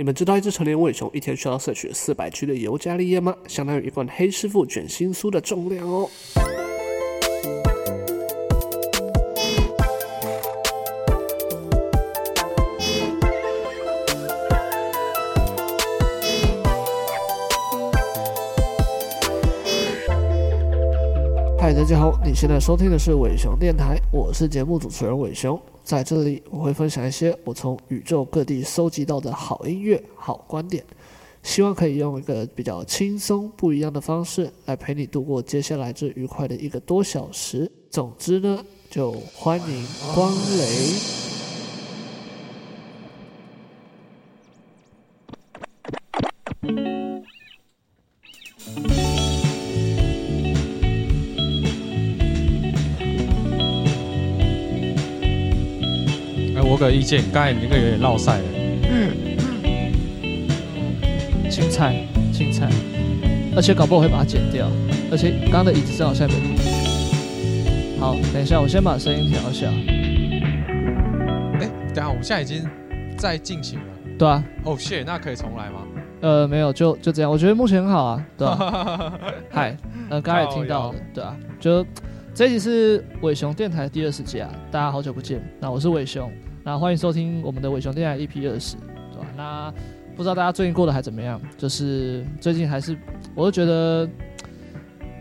你们知道一只成年尾熊一天需要摄取四百 G 的尤加利叶吗？相当于一罐黑师傅卷心酥的重量哦。家好，你现在收听的是伟雄电台，我是节目主持人伟雄。在这里，我会分享一些我从宇宙各地搜集到的好音乐、好观点，希望可以用一个比较轻松、不一样的方式来陪你度过接下来这愉快的一个多小时。总之呢，就欢迎光临。个意见，刚才你那个有点落赛了。嗯，青菜，青菜，而且搞不好我会把它剪掉。而且刚刚的椅子正好下面。好，等一下，我先把声音调一下。哎、欸，等下，我们现在已经在进行了。对啊。哦，shit，那可以重来吗？呃，没有，就就这样。我觉得目前很好啊。对啊。嗨，呃，刚才也听到了，对啊。就这一集是伟雄电台第二十集啊，大家好久不见。那我是伟熊。那欢迎收听我们的伟熊电台 EP 二十，对吧？那不知道大家最近过得还怎么样？就是最近还是，我就觉得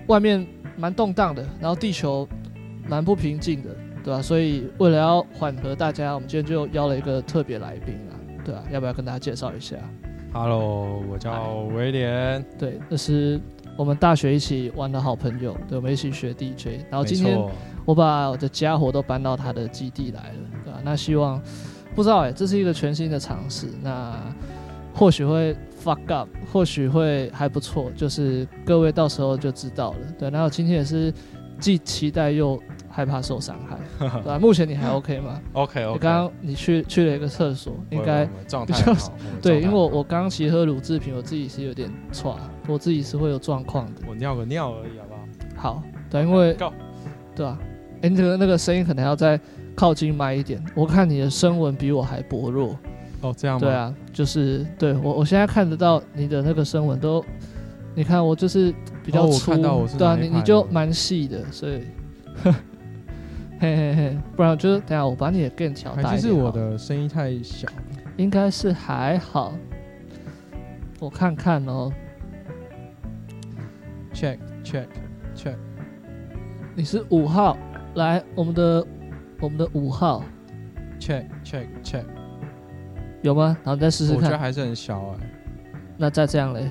外面蛮动荡的，然后地球蛮不平静的，对吧？所以为了要缓和大家，我们今天就邀了一个特别来宾啊，对吧？要不要跟大家介绍一下？Hello，我叫威廉，对，这是我们大学一起玩的好朋友，对，我们一起学 DJ，然后今天我把我的家伙都搬到他的基地来了。那希望不知道哎、欸，这是一个全新的尝试。那或许会 fuck up，或许会还不错，就是各位到时候就知道了。对，然后今天也是既期待又害怕受伤害，对吧？目前你还 OK 吗？OK OK。刚刚你去去了一个厕所，应该 状态好。对，因为我我刚刚其实喝乳制品，我自己是有点错，我自己是会有状况的。我尿个尿而已，好不好？好，对，因为对吧？哎、欸，那个那个声音可能要再。靠近麦一点，我看你的声纹比我还薄弱。哦，这样吗？对啊，就是对我，我现在看得到你的那个声纹都，你看我就是比较粗，哦、我看到我是对啊，你你就蛮细的，所以，嘿嘿嘿，不然就是等下我把你的 gain 调大一点。还是我的声音太小？应该是还好，我看看哦。Check check check，你是五号，来我们的。我们的五号，check check check，有吗？然后再试试看。我觉得还是很小哎、欸。那再这样嘞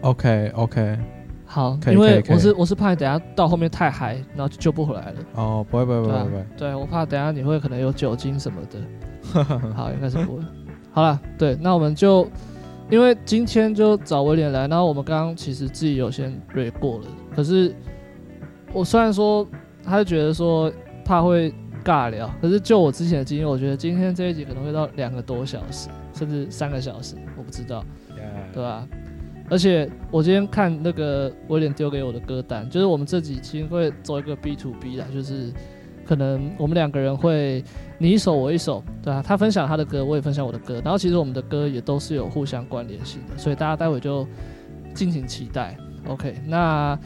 ？OK OK，好，因为我是我是怕你等下到后面太嗨，然后就救不回来了。哦，不会不会不会不会。对，我怕等下你会可能有酒精什么的。好，应该是不会。好了，对，那我们就因为今天就找威廉来，然后我们刚刚其实自己有先 read 过了，可是我虽然说他就觉得说怕会。尬聊，可是就我之前的经验，我觉得今天这一集可能会到两个多小时，甚至三个小时，我不知道.对吧？而且我今天看那个威廉丢给我的歌单，就是我们这几期会做一个 B to B 啦，就是可能我们两个人会你一首我一首，对啊？他分享他的歌，我也分享我的歌，然后其实我们的歌也都是有互相关联性的，所以大家待会就敬请期待。OK，那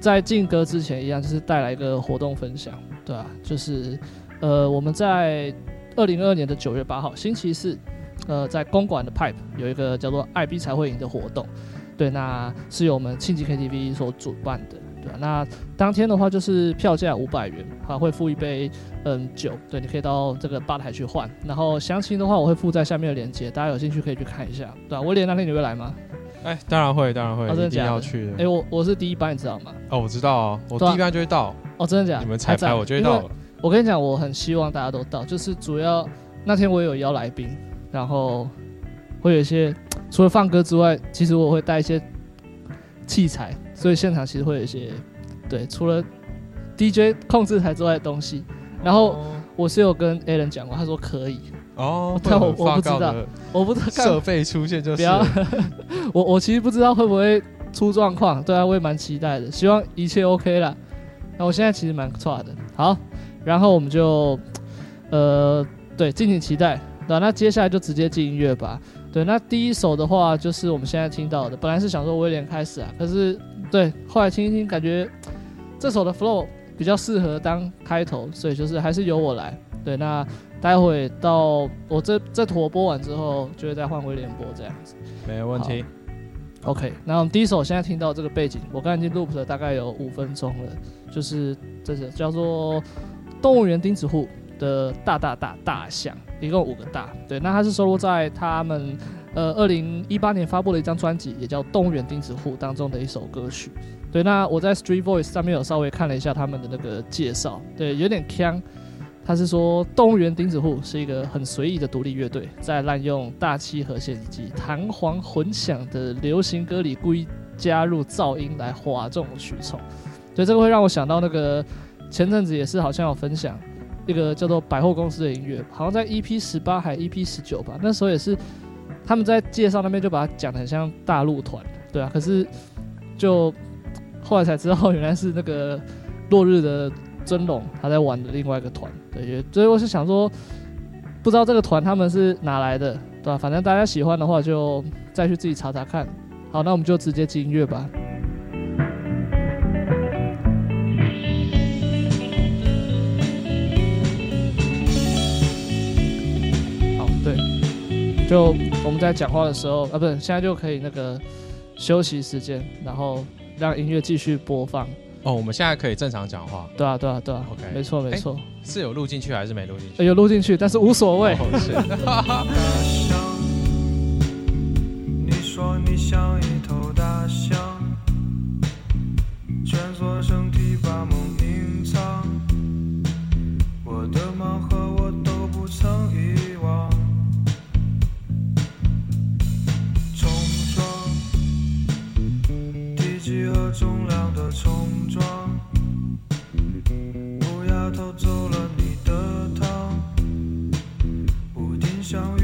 在进歌之前一样，就是带来一个活动分享，对吧？就是。呃，我们在二零二二年的九月八号星期四，呃，在公馆的 Pipe 有一个叫做“爱 B 才会赢”的活动，对，那是由我们庆吉 KTV 所主办的，对，那当天的话就是票价五百元，还会付一杯嗯酒，对，你可以到这个吧台去换，然后详情的话我会附在下面的链接，大家有兴趣可以去看一下，对，威廉那天你会来吗？哎，当然会，当然会，哦、真的假的？一定要去的。哎，我我是第一班，你知道吗？哦，我知道啊，我第一班就会到。哦，真的假的？你们彩排我就会到了。我跟你讲，我很希望大家都到，就是主要那天我有邀来宾，然后会有一些除了放歌之外，其实我会带一些器材，所以现场其实会有一些对除了 DJ 控制台之外的东西。然后我是有跟 Alan 讲过，他说可以哦，但我我不知道，我不知道设备出现就是不要 我我其实不知道会不会出状况，对啊，我也蛮期待的，希望一切 OK 啦。那我现在其实蛮差的，好。然后我们就，呃，对，敬请期待。那那接下来就直接进音乐吧。对，那第一首的话就是我们现在听到的，本来是想说威廉开始啊，可是对，后来听一听，感觉这首的 flow 比较适合当开头，所以就是还是由我来。对，那待会到我这这坨播完之后，就会再换威廉播这样子。没有问题。OK，那我们第一首现在听到这个背景，我刚才已经 loop 了大概有五分钟了，就是这是叫做《动物园钉子户》的大大大大象，一共五个大。对，那它是收录在他们呃二零一八年发布的一张专辑，也叫《动物园钉子户》当中的一首歌曲。对，那我在 Street Voice 上面有稍微看了一下他们的那个介绍，对，有点呛。他是说，动物园钉子户是一个很随意的独立乐队，在滥用大气和弦以及弹簧混响的流行歌里，故意加入噪音来哗众取宠。所以这个会让我想到那个前阵子也是好像有分享一个叫做百货公司的音乐，好像在 EP 十八还 EP 十九吧，那时候也是他们在介绍那边就把它讲得很像大陆团，对啊，可是就后来才知道原来是那个落日的。尊龙他在玩的另外一个团，对，所以我是想说，不知道这个团他们是哪来的，对吧？反正大家喜欢的话，就再去自己查查看。好，那我们就直接进音乐吧。就我们在讲话的时候啊，不是，现在就可以那个休息时间，然后让音乐继续播放。哦，我们现在可以正常讲话。对啊，对啊，对啊。OK，没错，没错。是有录进去还是没录进去？有录进去，但是无所谓。哦，是。大象，你说你像一头大象，蜷缩身体把梦冲撞，乌鸦偷走了你的糖，不停想。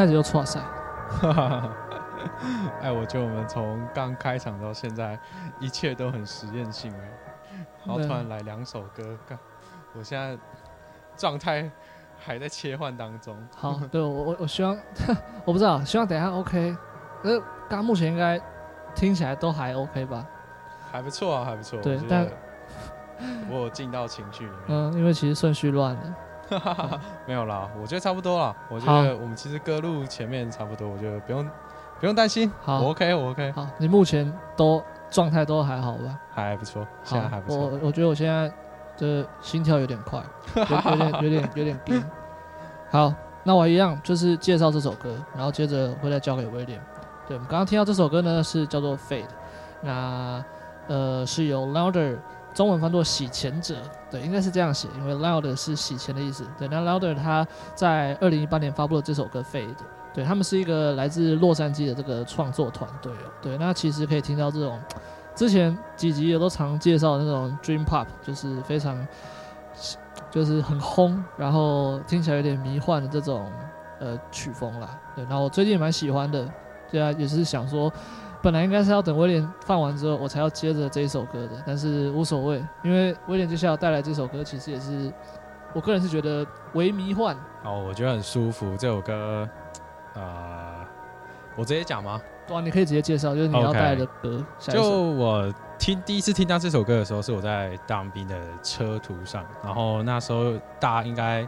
开始就错赛。哎，我觉得我们从刚开场到现在，一切都很实验性哎。然后突然来两首歌，干，我现在状态还在切换当中。好，对我我我希望，我不知道，希望等一下 OK。呃，刚刚目前应该听起来都还 OK 吧？还不错啊，还不错。对，但我有进到情绪里面。嗯，因为其实顺序乱了。没有啦，我觉得差不多啦。我觉得我们其实歌路前面差不多，我觉得不用不用担心。好，我 OK，我 OK。好，你目前都状态都还好吧？还不错，现在还不错。我我觉得我现在的心跳有点快，有有点有点有点低。好，那我一样就是介绍这首歌，然后接着会再交给威廉。对，我们刚刚听到这首歌呢，是叫做《Fade》，那呃是由 Louder。中文翻作洗钱者，对，应该是这样写，因为 loud 是洗钱的意思。对，那 louder 他在二零一八年发布了这首歌《Fade》，对，他们是一个来自洛杉矶的这个创作团队哦。对，那其实可以听到这种之前几集也都常介绍的那种 dream pop，就是非常就是很轰，然后听起来有点迷幻的这种呃曲风啦。对，然后我最近蛮喜欢的，对啊，也是想说。本来应该是要等威廉放完之后，我才要接着这一首歌的，但是无所谓，因为威廉接下来带来这首歌，其实也是我个人是觉得微迷幻。哦，我觉得很舒服。这首歌，呃，我直接讲吗？对啊，你可以直接介绍，就是你要带来的歌。Okay. 就我听第一次听到这首歌的时候，是我在当兵的车途上，然后那时候大家应该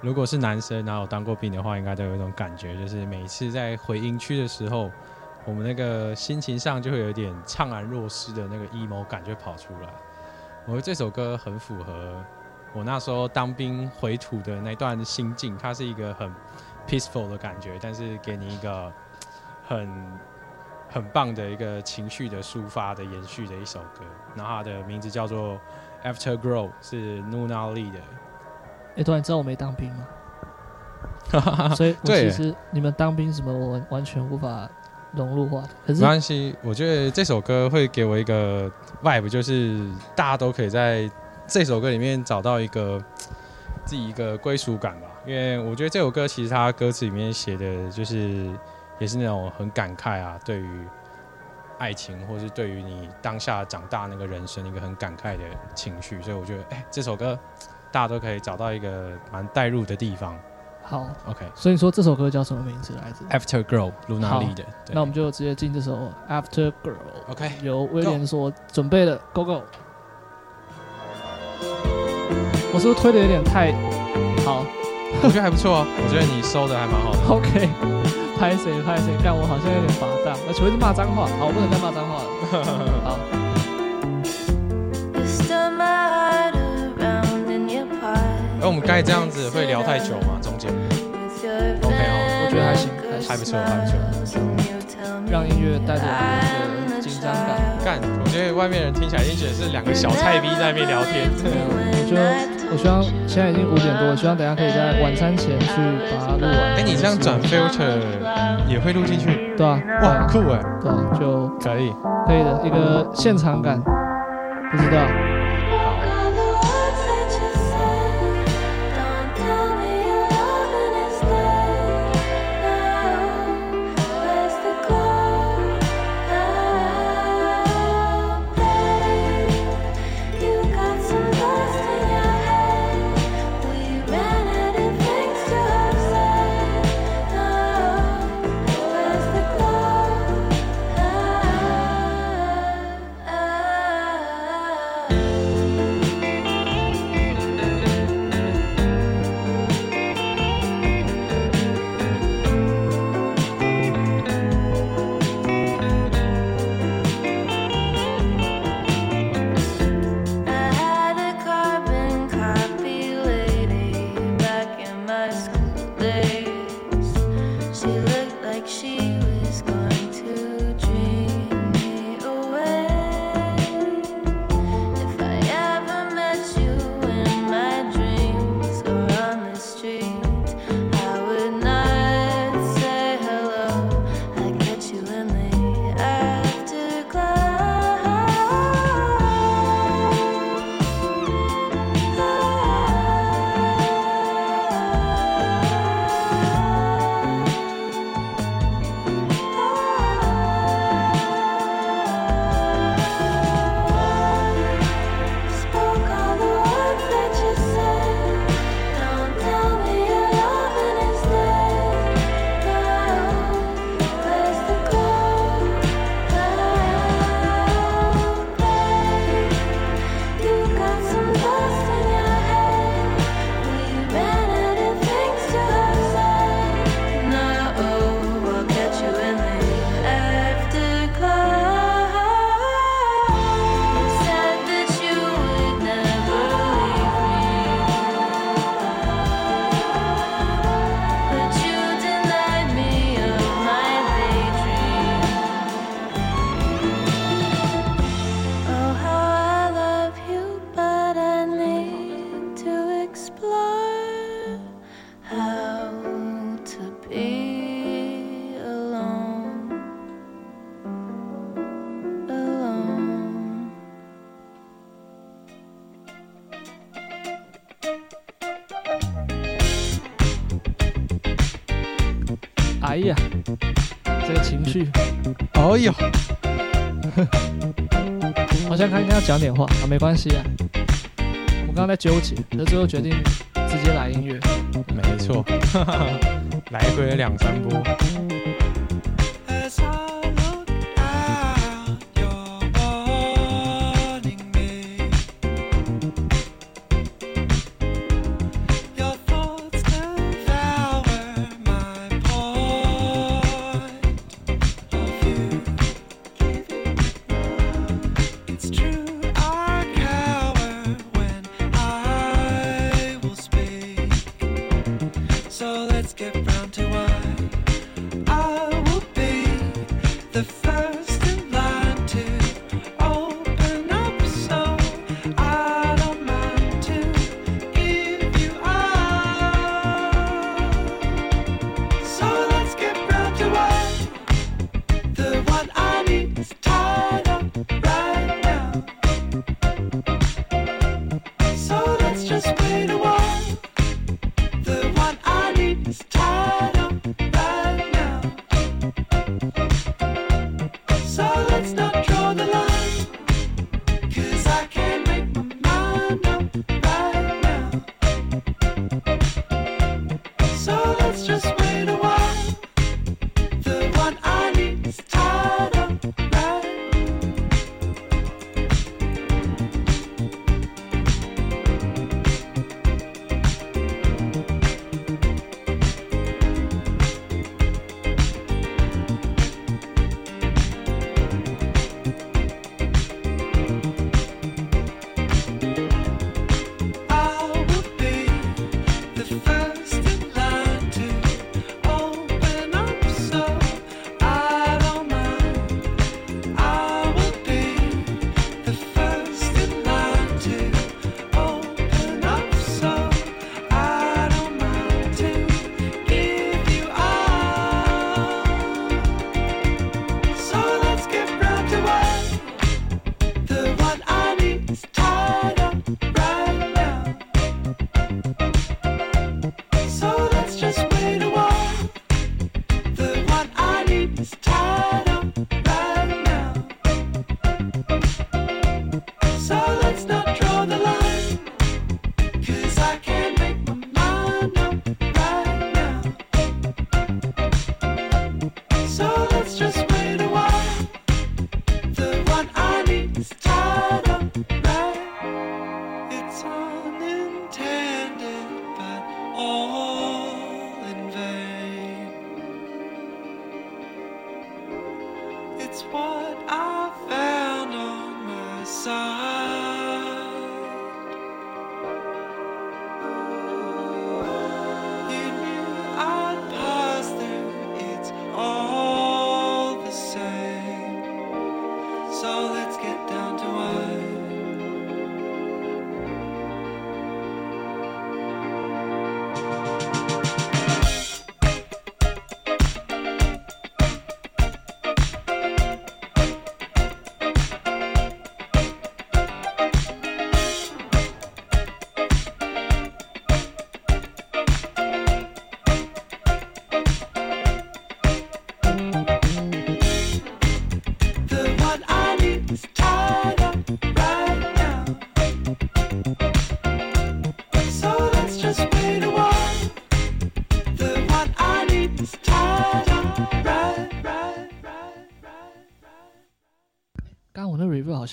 如果是男生，然后有当过兵的话，应该都有一种感觉，就是每次在回营区的时候。我们那个心情上就会有点怅然若失的那个 emo 感就跑出来。我觉得这首歌很符合我那时候当兵回土的那段心境，它是一个很 peaceful 的感觉，但是给你一个很很棒的一个情绪的抒发的延续的一首歌。然后它的名字叫做 After Grow，是 Nuna Lee 的。哎，突然知道我没当兵吗？所以我其实你们当兵什么，我完完全无法。融入化的，没关系。我觉得这首歌会给我一个 vibe，就是大家都可以在这首歌里面找到一个自己一个归属感吧。因为我觉得这首歌其实它歌词里面写的就是也是那种很感慨啊，对于爱情或是对于你当下长大那个人生一个很感慨的情绪。所以我觉得，哎，这首歌大家都可以找到一个蛮带入的地方。好，OK。所以说这首歌叫什么名字来着？Afterglow，Luna Lee 的。那我们就直接进这首 Afterglow。OK，由威廉所准备的 Go Go。我是不是推的有点太好？我觉得还不错哦，我觉得你收的还蛮好的。OK，拍谁拍谁，但我好像有点罚当，而且会是骂脏话。好，我不能再骂脏话了。好。那我们该这样子会聊太久吗？中间？OK 哦，我觉得还行，还不错，还不错。让音乐带着一个紧张感。干，我觉得外面人听起来一定觉得是两个小菜逼在那边聊天。对啊，我觉得，我希望现在已经五点多，我希望等下可以在晚餐前去把它录完。哎，你这样转 filter 也会录进去？对啊，哇，酷哎，对啊，就可以，可以的一个现场感，不知道。讲点话啊，没关系啊。我刚刚在纠结，那最后决定直接来音乐。没错，来回两三波。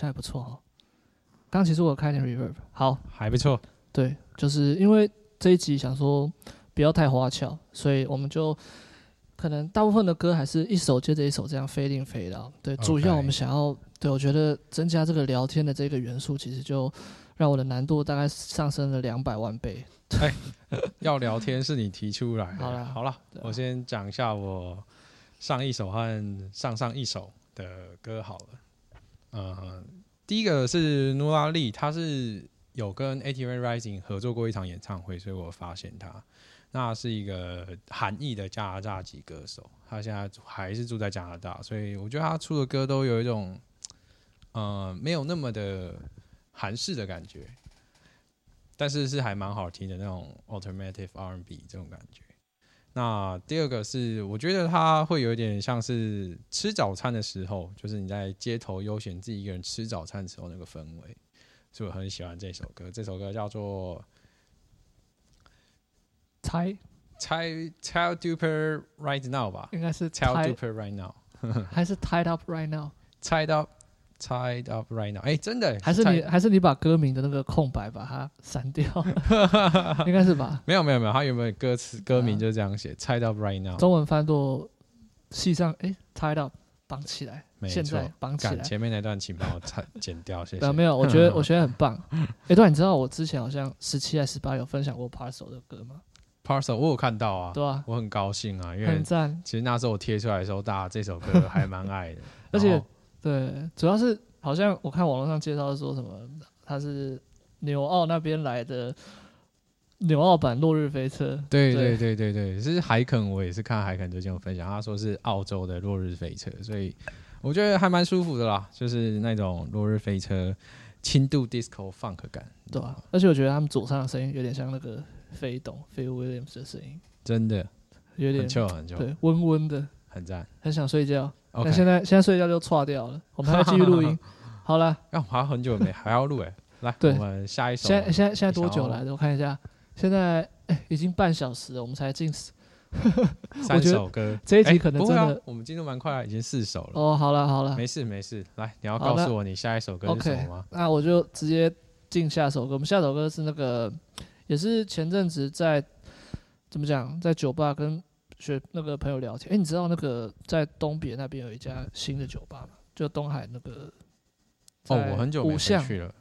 还不错哦。刚其实我开点 reverb，好，还不错。对，就是因为这一集想说不要太花俏，所以我们就可能大部分的歌还是一首接着一首这样 fade in fade out。对.主要我们想要，对我觉得增加这个聊天的这个元素，其实就让我的难度大概上升了两百万倍。对，要聊天是你提出来的。好了，好了，我先讲一下我上一首和上上一首的歌好了。呃，第一个是努拉利他是有跟 ATV Rising 合作过一场演唱会，所以我发现他，那是一个韩裔的加拿大籍歌手，他现在还是住在加拿大，所以我觉得他出的歌都有一种，呃，没有那么的韩式的感觉，但是是还蛮好听的那种 Alternative R&B 这种感觉。那第二个是，我觉得它会有一点像是吃早餐的时候，就是你在街头悠闲自己一个人吃早餐的时候那个氛围，所以我很喜欢这首歌。这首歌叫做《猜 Tie Tied Duper Right Now》吧，应该是 Tell Duper Right Now，还是 Tied Up Right Now？Tied Up。Tied up right now，哎、欸，真的，还是你还是你把歌名的那个空白把它删掉，应该是吧？没有没有没有，他原本歌词歌名就这样写、啊、，Tied up right now，中文翻作系上，哎、欸、，Tied up 绑起来，现在绑起来。前面那段请帮我剪剪掉，谢谢。啊、没有，我觉得 我觉得很棒。哎、欸，对，你知道我之前好像十七还是十八有分享过 Parcel 的歌吗？Parcel 我有看到啊，对啊，我很高兴啊，因为很赞。其实那时候我贴出来的时候，大家这首歌还蛮爱的，而且对，主要是。好像我看网络上介绍说什么，他是纽澳那边来的纽澳版落日飞车。对对对对对，其实海肯我也是看海肯最近有分享，他说是澳洲的落日飞车，所以我觉得还蛮舒服的啦，就是那种落日飞车轻度 disco funk 感，对吧、啊？而且我觉得他们左上的声音有点像那个飞董 Phil Williams 的声音，真的有点很旧很旧，对，温温的，很赞，很想睡觉。那.现在现在睡觉就错掉了，我们还要继续录音。好了，要还很久没还要录哎，来，我们下一首。现在现在现在多久来的？我看一下，现在哎已经半小时了，我们才进三首歌。这一集可能真的，啊、我们进度蛮快，已经四首了。哦，好了好了，没事没事，来，你要告诉我你下一首歌是什么吗？那我就直接进下首歌。我们下首歌是那个，也是前阵子在怎么讲，在酒吧跟学那个朋友聊天。哎，你知道那个在东别那边有一家新的酒吧吗？就东海那个。哦，我很久没去了，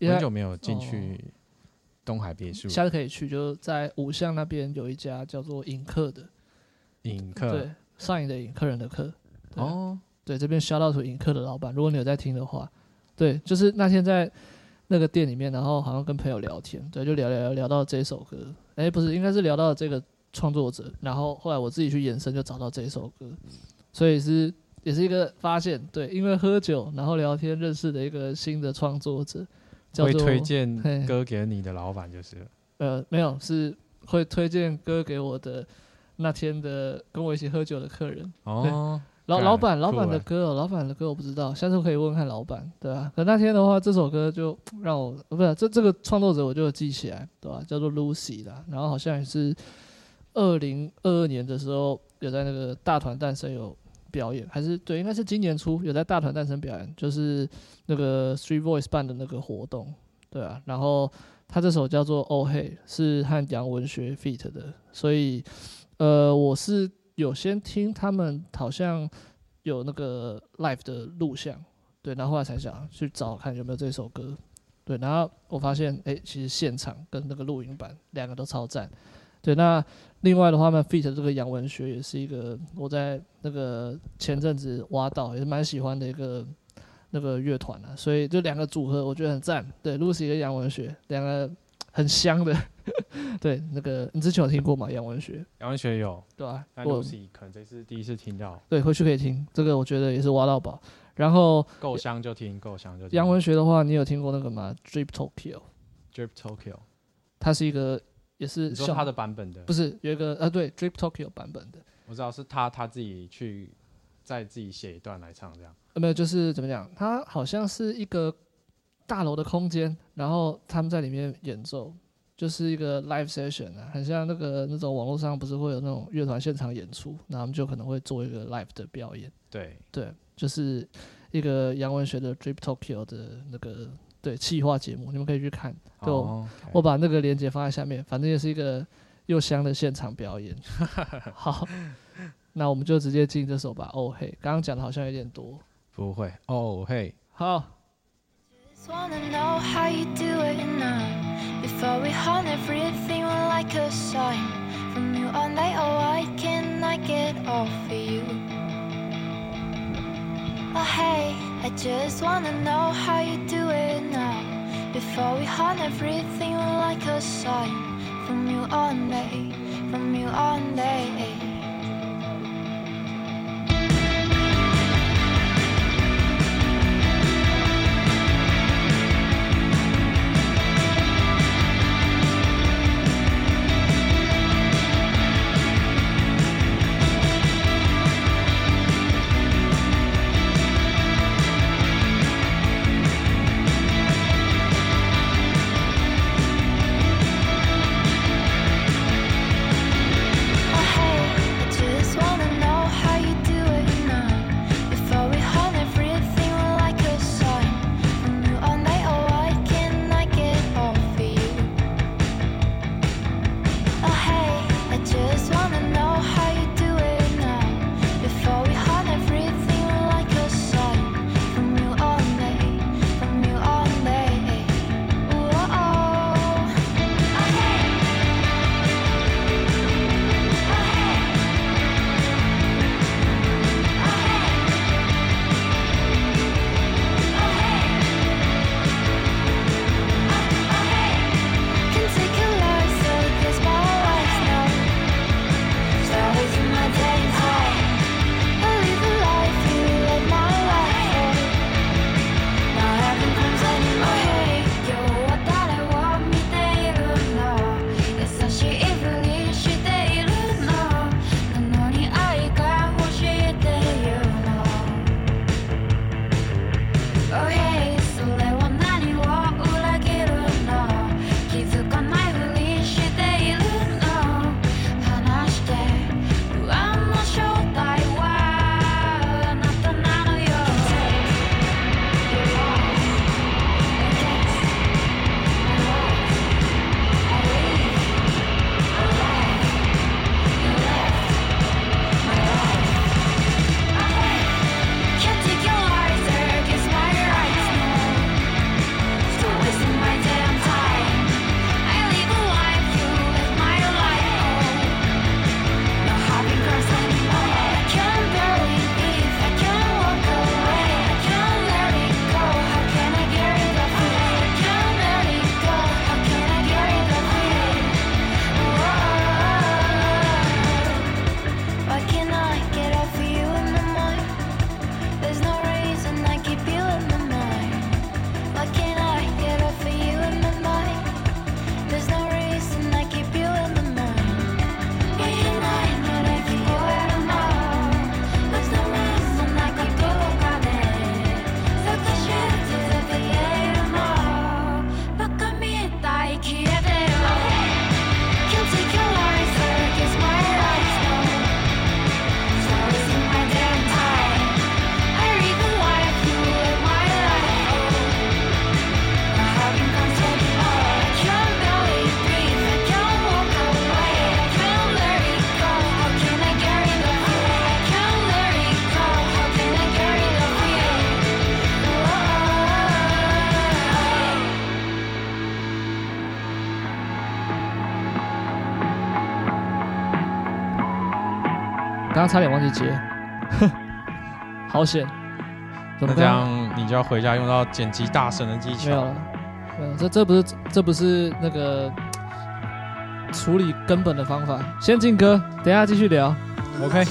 很久没有进去东海别墅。下次可以去，就是在五巷那边有一家叫做影客的，影客，对，上影的影，客人的客。哦，对，这边 shout out to 影客的老板，如果你有在听的话，对，就是那天在那个店里面，然后好像跟朋友聊天，对，就聊聊聊聊到这首歌，哎，不是，应该是聊到这个创作者，然后后来我自己去延伸，就找到这一首歌，所以是。也是一个发现，对，因为喝酒然后聊天认识的一个新的创作者，叫做会推荐歌给你的老板就是了。呃，没有，是会推荐歌给我的那天的跟我一起喝酒的客人。哦，老老板老板的歌，老板的歌我不知道，下次可以问问看老板，对吧？可那天的话，这首歌就让我不是这这个创作者我就记起来，对吧？叫做 Lucy 的，然后好像也是二零二二年的时候有在那个大团诞生有。表演还是对，应该是今年初有在大团诞生表演，就是那个 Street Voice 办的那个活动，对啊。然后他这首叫做《Oh Hey》，是和杨文学 feat 的，所以呃，我是有先听他们好像有那个 live 的录像，对，然后后来才想去找看有没有这首歌，对，然后我发现哎、其实现场跟那个录音版两个都超赞。对，那另外的话呢，feat 这个杨文学也是一个我在那个前阵子挖到也是蛮喜欢的一个那个乐团啊，所以这两个组合我觉得很赞。对，Lucy 跟杨文学两个很香的。对，那个你之前有听过吗？杨文学？杨文学有，对啊。但 Lucy 可能这是第一次听到。对，回去可以听这个，我觉得也是挖到宝。然后够香就听，够香就听。杨文学的话，你有听过那个吗？Drip Tokyo，Drip Tokyo，它是一个。也是你说他的版本的，不是有一个呃对，Drip Tokyo 版本的，我知道是他他自己去再自己写一段来唱这样，呃没有就是怎么讲，他好像是一个大楼的空间，然后他们在里面演奏，就是一个 live session 啊，很像那个那种网络上不是会有那种乐团现场演出，那他们就可能会做一个 live 的表演，对。对，就是一个杨文学的 Drip Tokyo 的那个。对，企划节目你们可以去看。对，oh, okay. 我把那个链接放在下面，反正也是一个又香的现场表演。好，那我们就直接进这首吧。哦嘿，刚刚讲的好像有点多。不会。哦嘿。好。Oh hey, I just wanna know how you do it now. Before we had everything like a sign from you all day, from you all day. 差点忘记接，好险！怎么那这样你就要回家用到剪辑大神的技巧。没有了，没有，这这不是这不是那个处理根本的方法。先进歌，等一下继续聊。OK。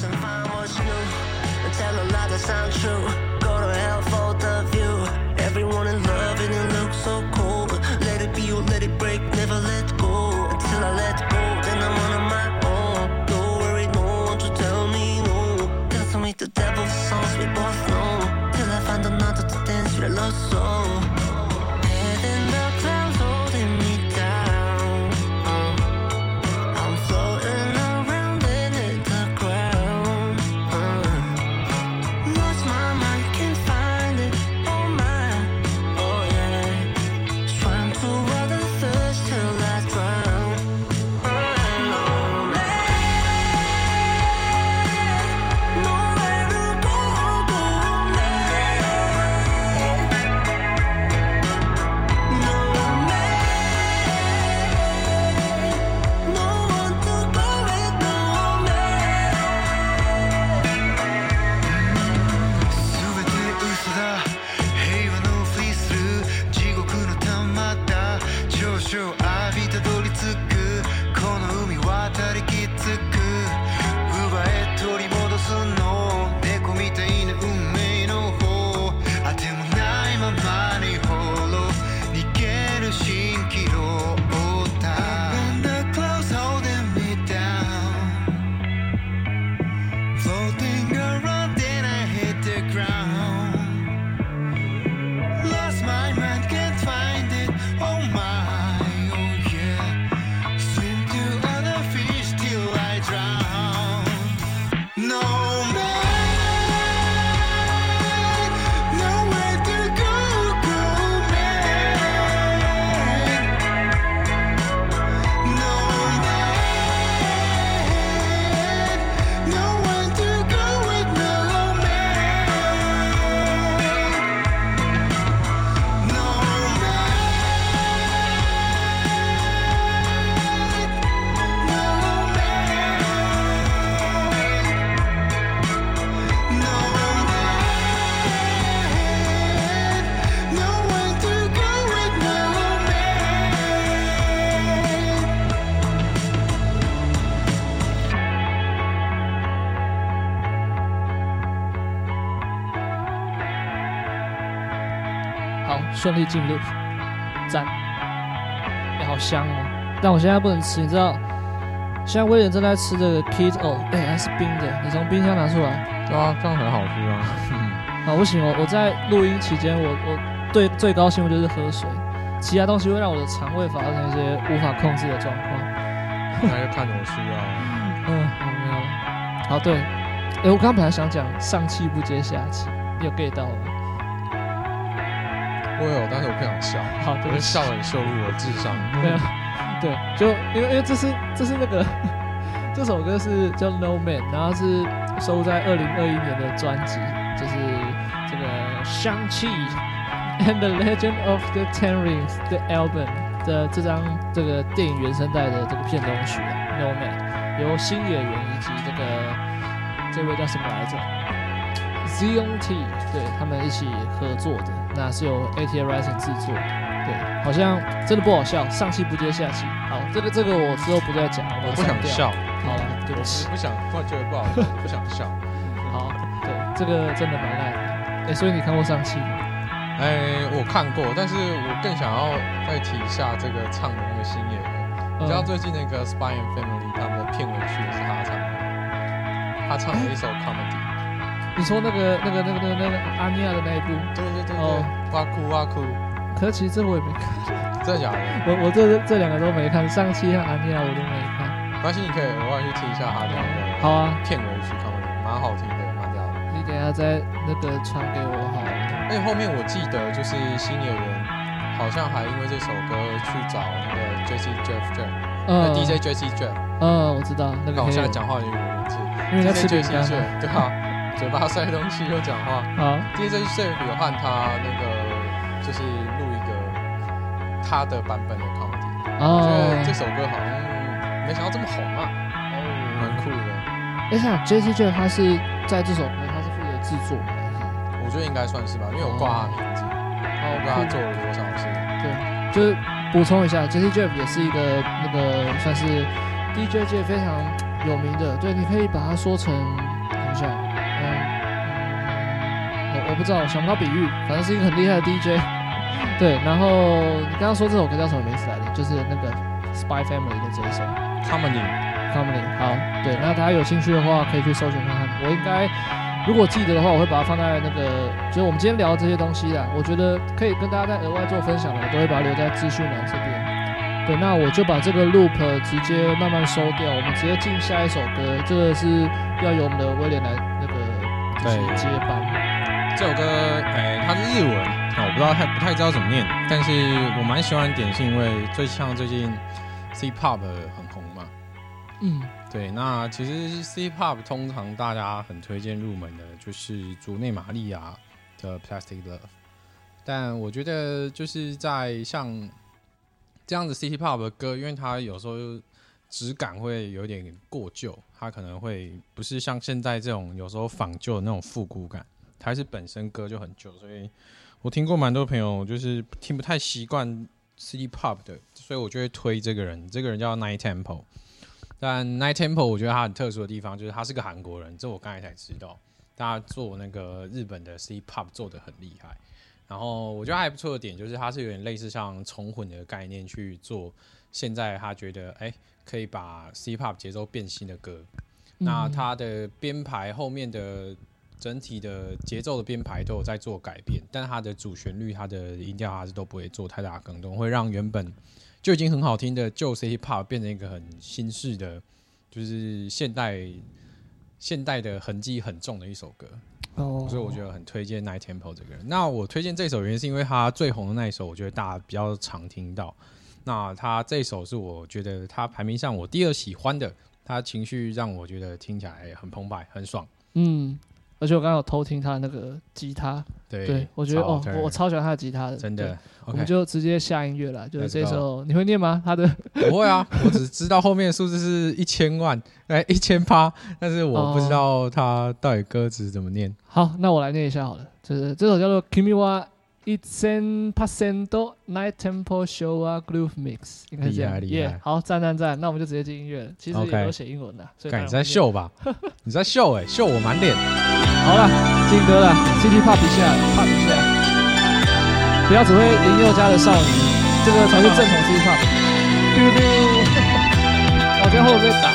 顺利进入，赞，哎、欸，好香哦！但我现在不能吃，你知道，现在威廉正在吃这个 Kit-O，哎、欸，还是冰的，你从冰箱拿出来。对啊，这样很好吃啊。好，不行哦，我在录音期间，我我最最高兴的就是喝水，其他东西会让我的肠胃发生一些无法控制的状况。那就看我需要。嗯，好，没有。好，对，哎、欸，我刚刚本来想讲上气不接下气，你有 get 到吗？我有，但是我不想笑。好，对，笑很羞辱我智商。对啊，对，就因为因为这是这是那个这首歌是叫 No Man，然后是收在二零二一年的专辑，就是这个香气 and the Legend of the Ten Rings the album 的这张这个电影原声带的这个片头曲 No Man，由新演员以及这个这位叫什么来着？Zion T，对他们一起合作的。那是由 AT Rising 制作的，对，好像真的不好笑，上气不接下气。好，这个这个我之后不再讲，我不想笑。好了，对不起，不想，我觉得不好笑，不想笑。好，对，这个真的蛮烂的。哎、欸，所以你看过上气吗？哎、欸，我看过，但是我更想要再提一下这个唱的那个星野源。你知道最近那个 Spy and Family 他们的片尾曲也是他唱的，他唱了一首 Comedy。欸你说那个、那个、那个、那个、那个阿尼亚的那一部？对对对对，哇酷哇酷。可是其实这我也没看，真的假的？我我这这两个都没看，上期和阿尼亚我都没看。没关系，你可以偶尔去听一下他的。好啊，片尾曲看蛮好听的，蛮屌的。你等下再那个传给我好了。而且后面我记得就是新演员好像还因为这首歌去找那个 Jesse Jeff Jeff，呃 DJ Jesse Jeff。嗯，我知道那个。我现在讲话有语无伦次，因为他吃饼干。对啊。嘴巴塞东西又讲话，好。DJ Jeff 有和他那个就是录一个他的版本的 comedy，、oh. 我觉得这首歌好像没想到这么红啊，哦，蛮酷的。哎，想 J 他是在这首歌他是负责制作吗？我觉得应该算是吧，因为我挂他名字，然后我不知道他做了多少事。对，就是补充一下 J 也是一个那个算是 DJ 界非常有名的，对，你可以把它说成等一下，嗯，不知道，想不到比喻，反正是一个很厉害的 DJ。对，然后你刚刚说这首歌叫什么名字来着？就是那个 Spy Family 的这一首 Harmony，Harmony，好，对，那大家有兴趣的话可以去搜寻看看。我应该。如果记得的话，我会把它放在那个，就是我们今天聊的这些东西啊，我觉得可以跟大家再额外做分享的，我都会把它留在资讯栏这边。对，那我就把这个 loop 直接慢慢收掉，我们直接进下一首歌。这个是要由我们的威廉来那个就是接班。这首歌，哎，它是日文，我不知道太不太知道怎么念，但是我蛮喜欢点，是因为最像最近 C pop 很红嘛。嗯。对，那其实 C pop 通常大家很推荐入门的就是竹内玛利亚的 Plastic Love，但我觉得就是在像这样子 City pop 的歌，因为它有时候质感会有点过旧，它可能会不是像现在这种有时候仿旧的那种复古感，它是本身歌就很旧，所以我听过蛮多朋友就是听不太习惯 City pop 的，所以我就会推这个人，这个人叫 Night Temple。但 Night Temple 我觉得他很特殊的地方就是他是个韩国人，这我刚才才知道。大家做那个日本的 C Pop 做的很厉害，然后我觉得还不错的点就是他是有点类似像重混的概念去做。现在他觉得哎、欸，可以把 C Pop 节奏变新的歌。那他的编排后面的整体的节奏的编排都有在做改变，但它的主旋律、它的音调还是都不会做太大更动，会让原本。就已经很好听的旧 City Pop 变成一个很新式的，就是现代现代的痕迹很重的一首歌哦，所以我觉得很推荐 Night Temple 这个人。那我推荐这首原因是因为他最红的那一首，我觉得大家比较常听到。那他这首是我觉得他排名上我第二喜欢的，他情绪让我觉得听起来很澎湃，很爽。嗯。而且我刚刚有偷听他那个吉他，对，对我觉得哦，我我超喜欢他的吉他的，真的。我们就直接下音乐了，就是这首你会念吗？他的不会啊，我只知道后面的数字是一千万，哎，一千八，但是我不知道他到底歌词怎么念。哦。好，那我来念一下好了，就是这首叫做《Kimi wa Itsen Pasendo Night Tempo Show 啊 Groove Mix》，应该是这样。厉害，好，赞赞赞，那我们就直接进音乐。其实也有写英文的，所以 你在秀吧？你在秀哎，秀我满脸。好了，进歌了，City Pop 一下，Pop 一下，不要只会林宥嘉的少女，这个才是正统 City Pop。丢丢，我觉得会不会打？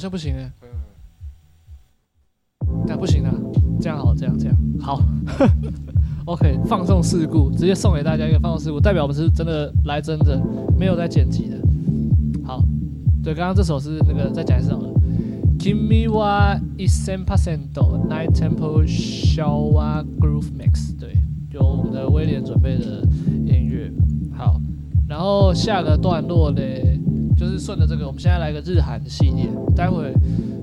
像不行哎、欸，这样不行啊，这样好，这样这样好，OK，放送事故，直接送给大家一个放送事故，代表我们是真的来真的，没有在剪辑的。好，对，刚刚这首是那个再讲一次好了。Kimi wa isen percento night tempo showa groove mix，对，有我们的威廉准备的音乐。好，然后下个段落呢，就是顺着这个，我们现在来个日韩系列，待会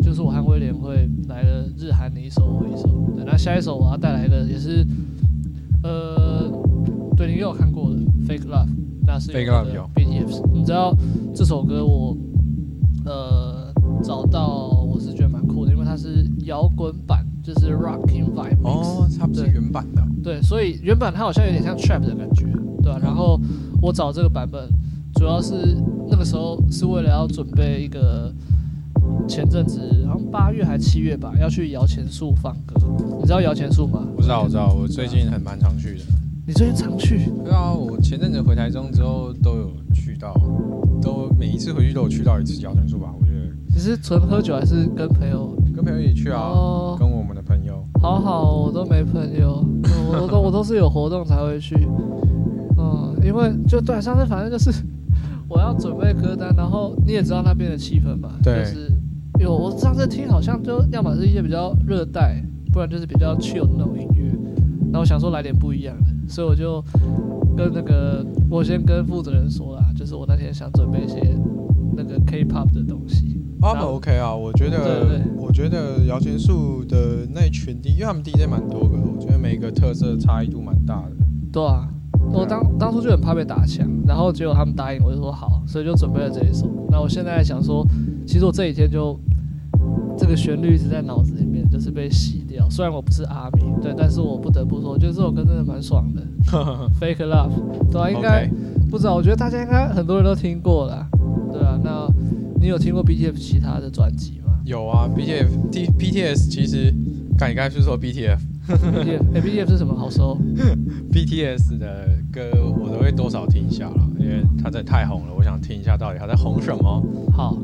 就是我和威廉会来个日韩的一首我一首。对，那下一首我要带来一个也是，呃，对，你也有看过的《Fake Love》，那是 Fake Love 有 BTS，你知道这首歌我，呃。找到我是觉得蛮酷的，因为它是摇滚版，就是 Rocking Vibe。哦，它不是原版的。对，所以原版它好像有点像 Trap 的感觉，对吧、啊？然后我找这个版本，主要是那个时候是为了要准备一个前阵子，好像八月还七月吧，要去摇钱树放歌。你知道摇钱树吗？我知道，我知道，我最近很蛮常去的。你最近常去？对啊，我前阵子回台中之后都有去到，都每一次回去都有去到一次摇钱树吧，我觉得。你是纯喝酒还是跟朋友？跟朋友一起去啊，哦、跟我们的朋友。好好，我都没朋友，我都我都是有活动才会去。嗯，因为就对，上次反正就是我要准备歌单，然后你也知道那边的气氛嘛，对，就是有我上次听好像就要么是一些比较热带，不然就是比较 chill 的那种音乐。那我想说来点不一样的，所以我就跟那个我先跟负责人说啦，就是我那天想准备一些那个 K-pop 的东西。他们 OK 啊，我觉得，对对对，我觉得摇钱树的那群 D，因为他们 DJ 蛮多个，我觉得每一个特色差异度蛮大的。对啊，我当当初就很怕被打枪，然后结果他们答应，我就说好，所以就准备了这一首。那我现在想说，其实我这几天就这个旋律一直在脑子里面，就是被洗掉。虽然我不是阿米，对，但是我不得不说，我觉得这首歌真的蛮爽的。Fake Love，对啊，应该 Okay. 不知道，我觉得大家应该很多人都听过了，对啊，那。你有听过 BTS 其他的专辑吗？有啊，BTS T BTS 其实，刚你刚才是说 BTF BTF 哎，BTF 是什么？好熟。BTS 的歌我都会多少听一下了，因为他真的太红了，我想听一下到底他在红什么。好，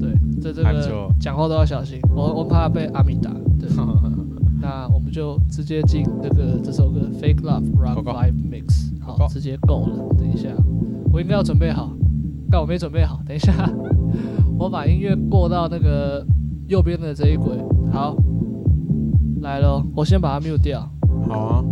对，在这个讲话都要小心，我我怕被阿米打。对，那我们就直接进这个这首歌 Fake Love Rock Live Mix，好，直接够了。等一下，我应该要准备好，但我没准备好，等一下。我把音乐过到那个右边的这一轨，好，来了我先把它 mute 掉。好啊。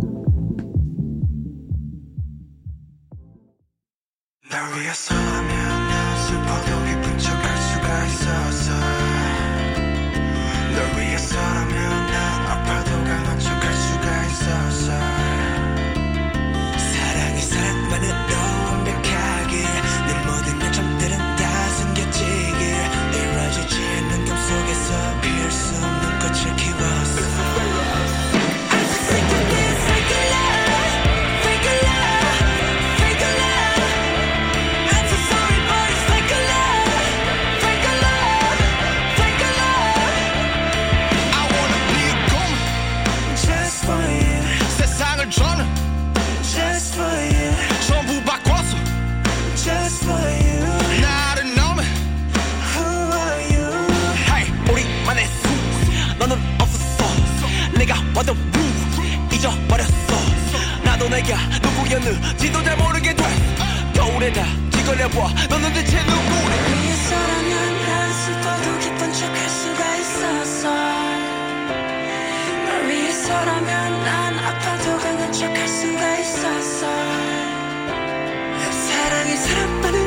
내가 누구였는지도 잘 모르게 돼. 거울에 나 뒤걸려봐. 너는 대체 누구래? 위에서라면 안 슬퍼도 기쁜 척할 수가 있었어 널 위해서라면 난 아파도 강한 척할 수가 있었어 사랑이 사람 많은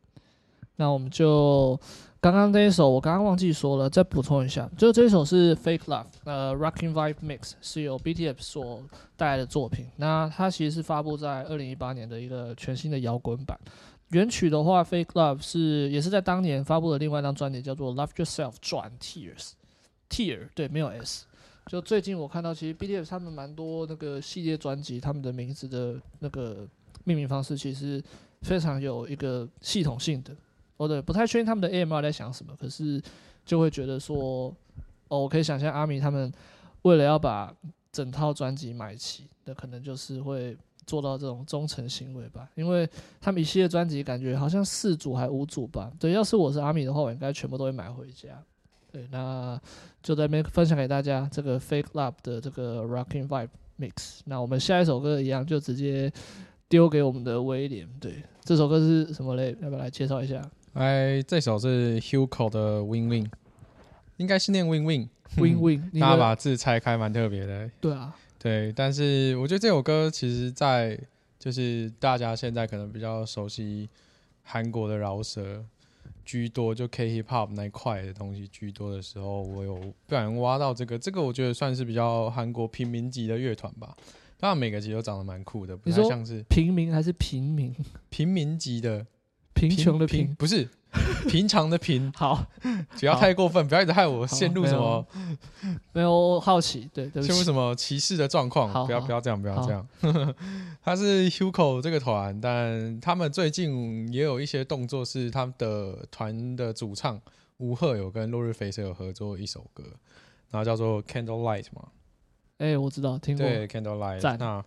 那我们就刚刚这一首，我刚刚忘记说了，再补充一下，就这一首是 Fake Love，呃，Rocking Vibe Mix 是由 BTS 所带来的作品。那它其实是发布在二零一八年的一个全新的摇滚版。原曲的话，Fake Love 是也是在当年发布的另外一张专辑，叫做 Love Yourself 转 Tears，Tear 对，没有 S。就最近我看到，其实 BTS 他们蛮多那个系列专辑，他们的名字的那个命名方式其实非常有一个系统性的。哦，对，不太确定他们的 AMR 在想什么，可是就会觉得说，哦，我可以想象阿米他们为了要把整套专辑买齐，那可能就是会做到这种忠诚行为吧。因为他们一系列专辑感觉好像四组还五组吧。对，要是我是阿米的话，我应该全部都会买回家。对，那就在这边分享给大家这个 Fake Love 的这个 Rocking Vibe Mix。那我们下一首歌一样，就直接丢给我们的威廉。对，这首歌是什么嘞？要不要来介绍一下？哎，这首是 Hugo 的 Win Win，应该是念 Win Win Win Win。大家把字拆开，蛮特别的。对啊，对，但是我觉得这首歌其实，在就是大家现在可能比较熟悉韩国的饶舌居多，就 K Hip Hop 那一块的东西居多的时候，我有不小心挖到这个，这个我觉得算是比较韩国平民级的乐团吧。当然每个其实都长得蛮酷的，不太像是平民还是平民？平民级的。贫穷的贫不是 平常的贫，好，不要太过分，不要一直害我陷入什么，没有好奇，对，对陷入什么歧视的状况，不要不要这样，不要这样。他是 Hugo 这个团，但他们最近也有一些动作，是他们的团的主唱吴赫有跟落日飞车有合作一首歌，然后叫做 Candlelight 嘛，哎、欸，我知道，听过，对 Candlelight，那。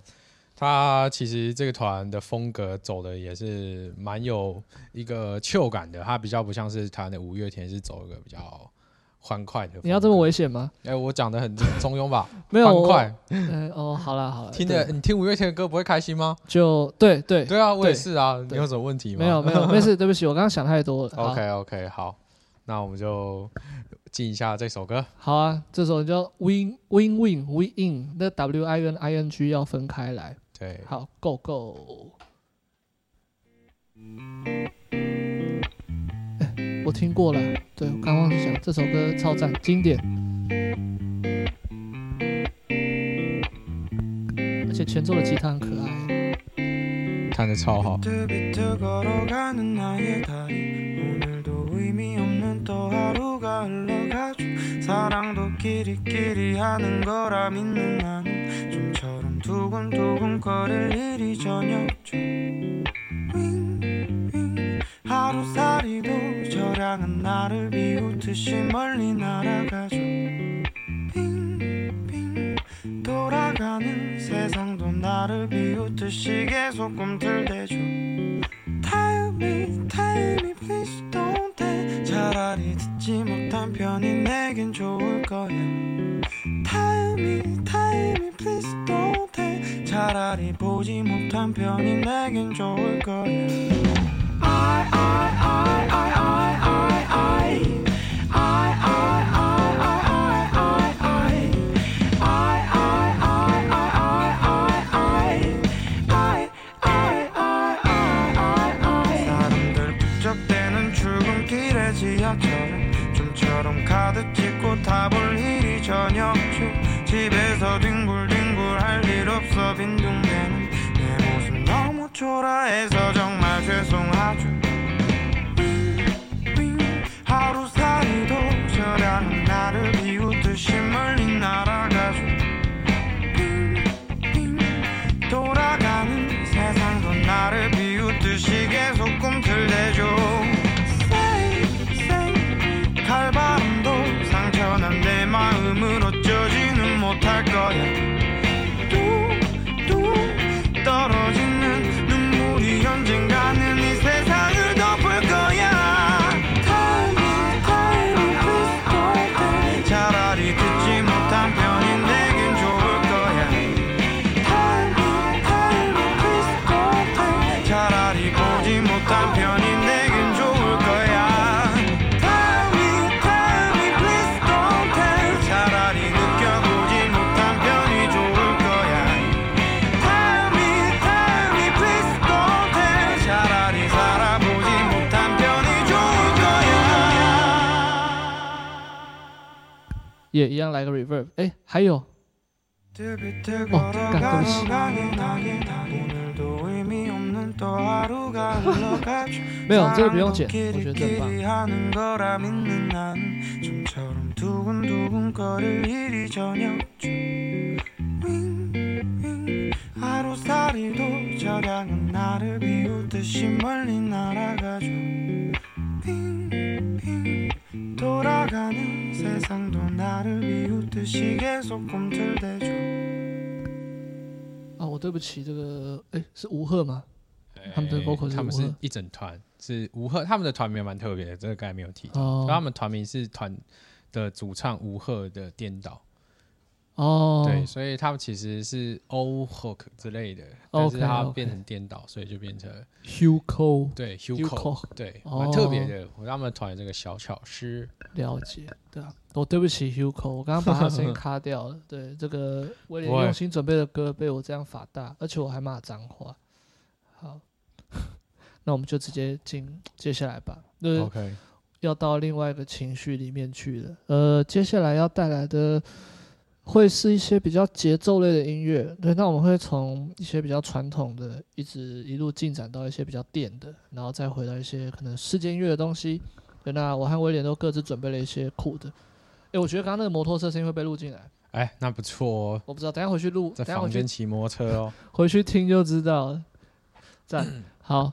他其实这个团的风格走的也是蛮有一个 chill 感的，他比较不像是他的五月天，是走一个比较欢快的。你要这么危险吗？哎、欸，我讲的很中庸吧？没有欢快。嗯、呃，哦，好了好了，听的你听五月天的歌不会开心吗？就对对对啊，我也是啊。你有什么问题吗？没有没有，没事，对不起，我刚刚想太多了。OK OK，好，那我们就进一下这首歌。好啊，这首叫 Win Win Win Win In，那 W I N I N G 要分开来。好，Go Go。哎，我听过了，对我刚忘记讲，这首歌超赞，经典，而且泉奏的吉他很可爱，弹的超好。 두근두근 거릴 일이 전혀 없죠. 윙윙. 하루살이도 저랑은 나를 비웃듯이 멀리 날아가죠. 빙빙. 돌아가는 세상도 나를 비웃듯이 계속 꿈틀대죠. Tell me, tell me, please don't tell. 차라리 듣지 못한 편이 내겐 좋을 거야. Tell me, tell me, please don't tell 차라리 보지 못한 편이 내겐 좋을 거야 I, I, I, I, I, I, eyes 也一样来个 reverb，哎，还有，哦，对不起，没有，这个不用剪，我觉得真棒。돌아가는 세상도 나를 비웃듯이 계속 꿈틀대죠 啊，我对不起，这个哎是吴赫吗？他们的 vocal 是吴赫他们是一整团，是吴赫，他们的团名蛮特别的，这个刚才没有提到。哦他们团名是团的主唱吴赫的颠倒， 哦，对，所以他们其实是 O Hook 之类的，但是它变成颠倒，所以就变成 Hugo 对 Hugo 对，哦蛮特别的。我他们团的这个小巧思，了解，对啊，我对不起 Hugo，我刚刚把他声音卡掉了。对，这个威廉用心准备的歌被我这样法大，而且我还骂脏话。好，那我们就直接进接下来吧。对 OK，要到另外一个情绪里面去了。呃，接下来要带来的会是一些比较节奏类的音乐。对，那我们会从一些比较传统的，一直一路进展到一些比较电的，然后再回到一些可能世界音乐的东西。对，那我和威廉都各自准备了一些酷的。诶，我觉得刚刚那个摩托车声音会被录进来，哎，那不错哦，我不知道，等下回去录，在房间骑摩托车哦。回去听就知道了。赞，好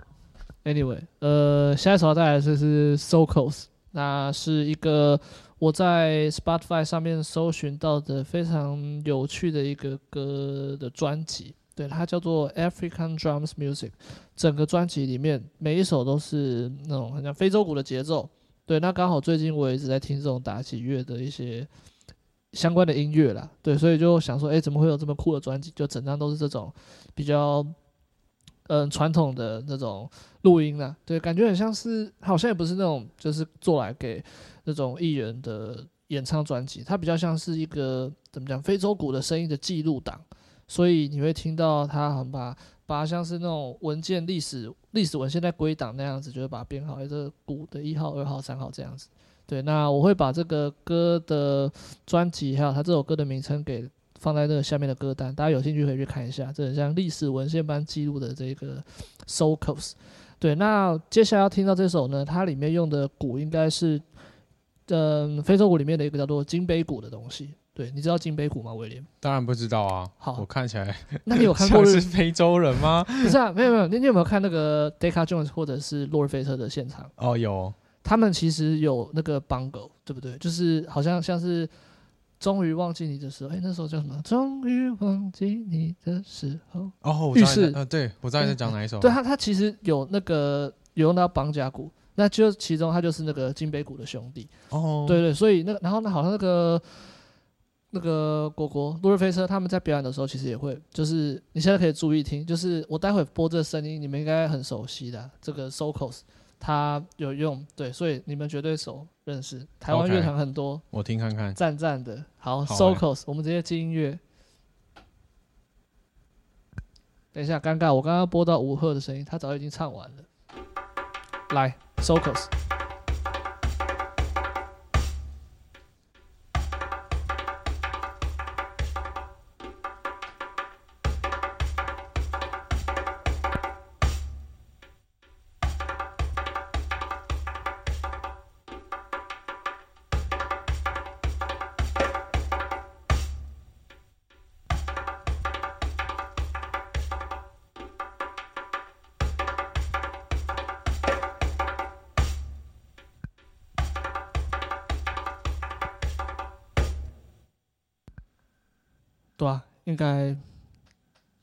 ，Anyway，呃，下一首要带来的是 So Close，那是一个我在 Spotify 上面搜寻到的非常有趣的一个歌的专辑，对，它叫做 African Drums Music。整个专辑里面每一首都是那种很像非洲鼓的节奏，对，那刚好最近我一直在听这种打击乐的一些相关的音乐啦，对，所以就想说，诶，怎么会有这么酷的专辑？就整张都是这种比较。嗯，传统的那种录音啊，对，感觉很像是，好像也不是那种，就是做来给那种艺人的演唱专辑，它比较像是一个怎么讲，非洲鼓的声音的记录档，所以你会听到它好像把把它像是那种文件历史历史文献在归档那样子，就会把它编号，这鼓的一号、二号、三号这样子。对，那我会把这个歌的专辑还有它这首歌的名称给。放在那个下面的歌单，大家有兴趣可以去看一下，这很像历史文献般记录的这个 Soukous。对，那接下来要听到这首呢，它里面用的鼓应该是，嗯，非洲鼓里面的一个叫做金杯鼓的东西。对，你知道金杯鼓吗，威廉？当然不知道啊。好，我看起来，那你有看过是非洲人吗？不是啊，没有没有，你你有没有看那个 Decca Jones 或者是洛尔菲特的现场？哦，有。他们其实有那个 Bongo，对不对？就是好像像是。终于忘记你的时候，哎、欸，那时候叫什么？终于忘记你的时候。哦，我知呃，对我知道你在讲哪一首。对他，他其实有那个有用到绑甲鼓，那就其中他就是那个金杯谷的兄弟。哦，对对，所以那个，然后呢，好像那个那个果果落日飞车他们在表演的时候，其实也会，就是你现在可以注意听，就是我待会播这个声音，你们应该很熟悉的这个 Socos。他有用，对，所以你们绝对熟认识。台湾乐团很多，okay, 我听看看，赞赞的。好，好，Socos，欸，我们直接进音乐。等一下，尴尬，我刚刚播到吴赫的声音，他早已经唱完了。来，Socos。对该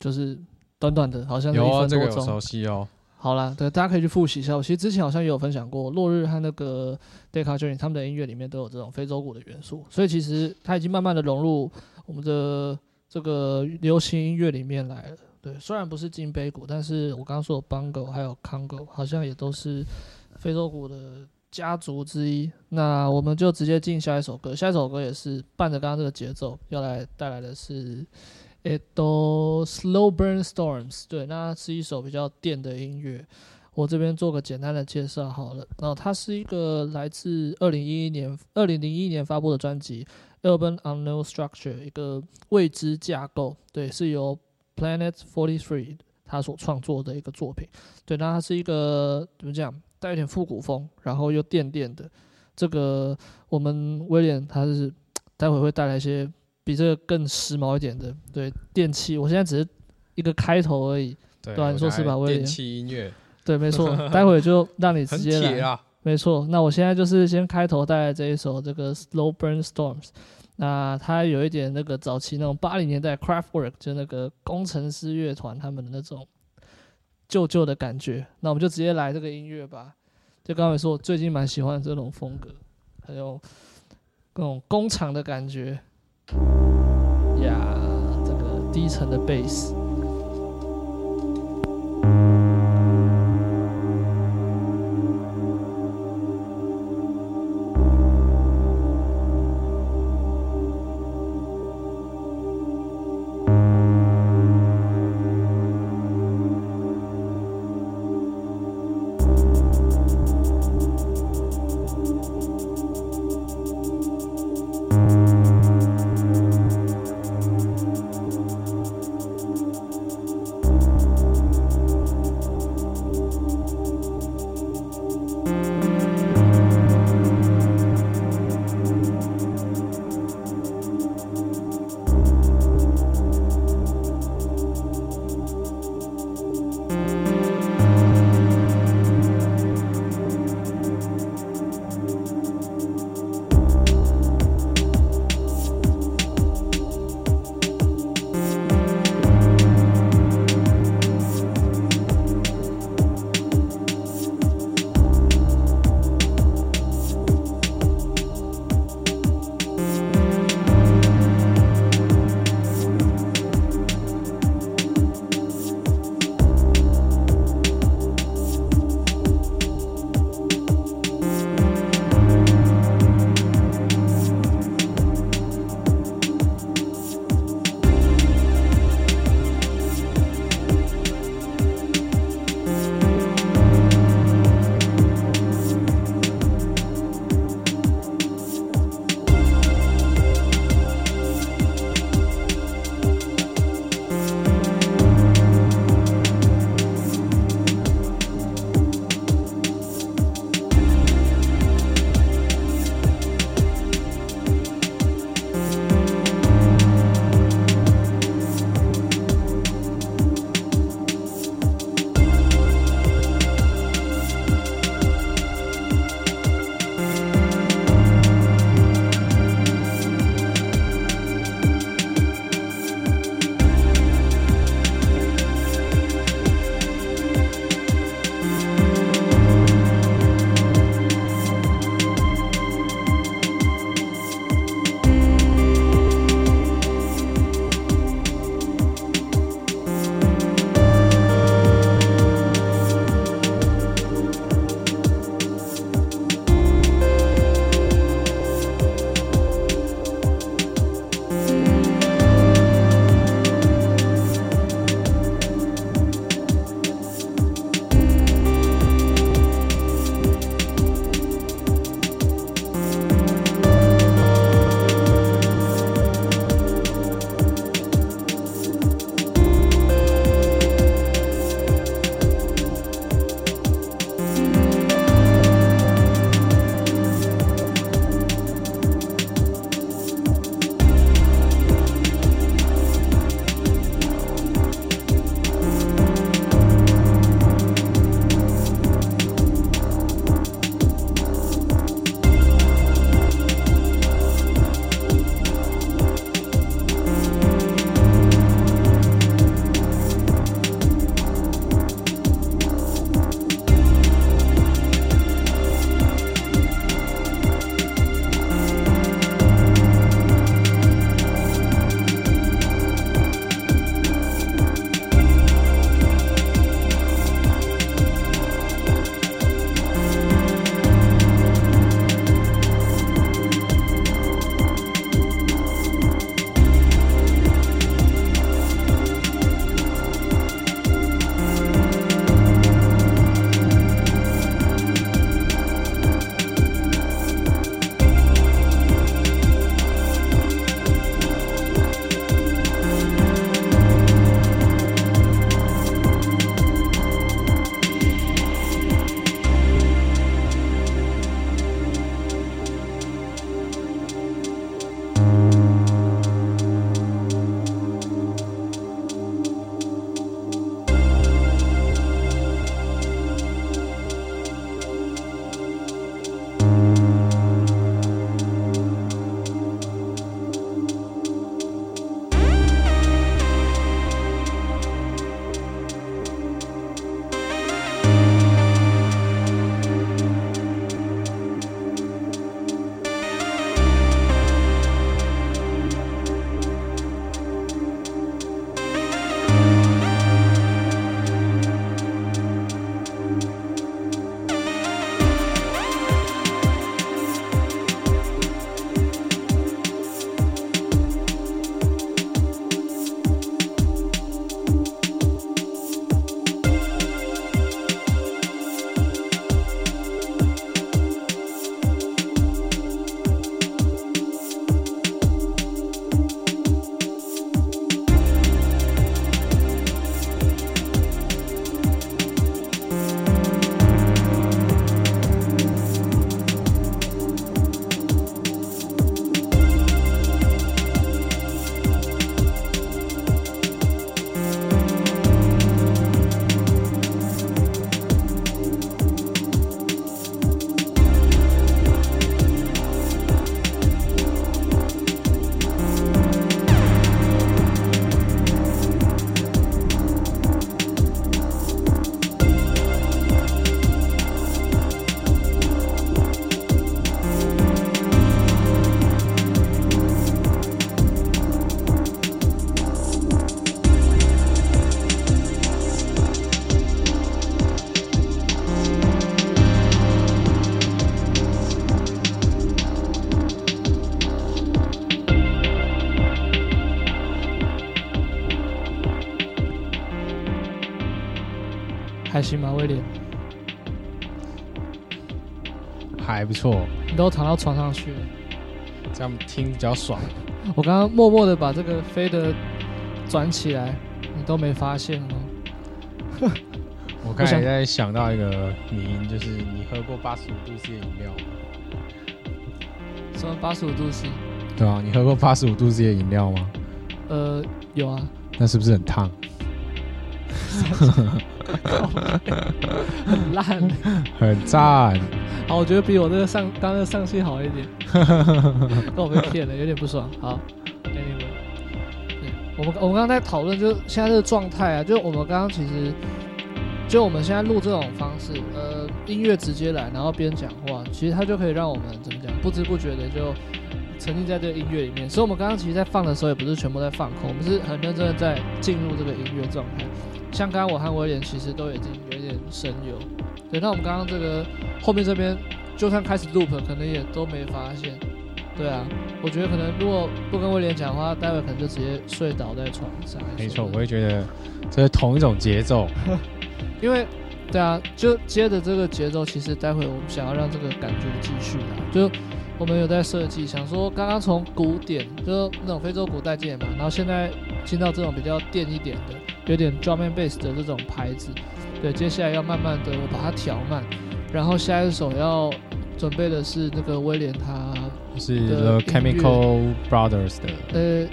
就是短短的，好像是一分多钟。有啊，这个有熟悉哦。好啦，对，大家可以去复习一下。我其实之前好像也有分享过，落日和那个 Deca Joins 他们的音乐里面都有这种非洲鼓的元素，所以其实它已经慢慢的融入我们的这个流行音乐里面来了。对，虽然不是金杯鼓，但是我刚刚说的 Bongo 还有 Congo 好像也都是非洲鼓的家族之一。那我们就直接进下一首歌，下一首歌也是伴着刚刚这个节奏，要来带来的是。诶，都 Slow Burn Storms，对，那是一首比较电的音乐。我这边做个简单的介绍好了。然后它是一个来自二零一一年、二零零一年发布的专辑《Urban Unknown Structure》，一个未知架构。对，是由 Planet Forty Three 他所创作的一个作品。对，那它是一个怎么讲，带有点复古风，然后又电电的。这个我们威廉他是待会会带来一些。比这个更时髦一点的，对电器，我现在只是一个开头而已。对，吧啊，你说是吧？电器音乐，对，没错。待会就让你直接来。啊、没错，那我现在就是先开头带来这一首这个 Slow Burn Storms。那它有一点那个早期那种八零年代 Craftwork，就那个工程师乐团他们的那种旧旧的感觉。那我们就直接来这个音乐吧。就刚才说，我最近蛮喜欢这种风格，还有那种工厂的感觉。呀这个低沉的贝斯。不错，你都躺到床上去了。这样听比较爽。我刚刚默默的把这个飞的转起来，你都没发现哦。我刚才在想到一个迷因，就是你喝过八十五度 C 的饮料吗？什么八十五度 C？对啊，你喝过八十五度 C 的饮料吗？呃，有啊。那是不是很烫？很烂，很赞。好，我觉得比我这个上刚刚上戏好一点。跟我被骗了，有点不爽。好，给你们。对，我们我们刚刚在讨论，就现在这个状态啊，就我们刚刚其实，就我们现在录这种方式，呃，音乐直接来，然后边讲话，其实它就可以让我们怎么讲，不知不觉的就沉浸在这个音乐里面。所以，我们刚刚其实，在放的时候，也不是全部在放空，我们是很认真的在进入这个音乐状态。像刚刚我和威廉其实都已经有一点神游。对，那我们刚刚这个后面这边，就算开始 loop，可能也都没发现。对啊，我觉得可能如果不跟威廉讲的话，待会可能就直接睡倒在床上。没错，我也觉得这是同一种节奏。因为，对啊，就接着这个节奏，其实待会我们想要让这个感觉继续啊，就我们有在设计，想说刚刚从古典，就那种非洲古代进来嘛，然后现在进到这种比较电一点的，有点 drum and bass 的这种牌子。对，接下来要慢慢的我把它调慢，然后下一首要准备的是那个威廉他是 The Chemical Brothers 的。呃，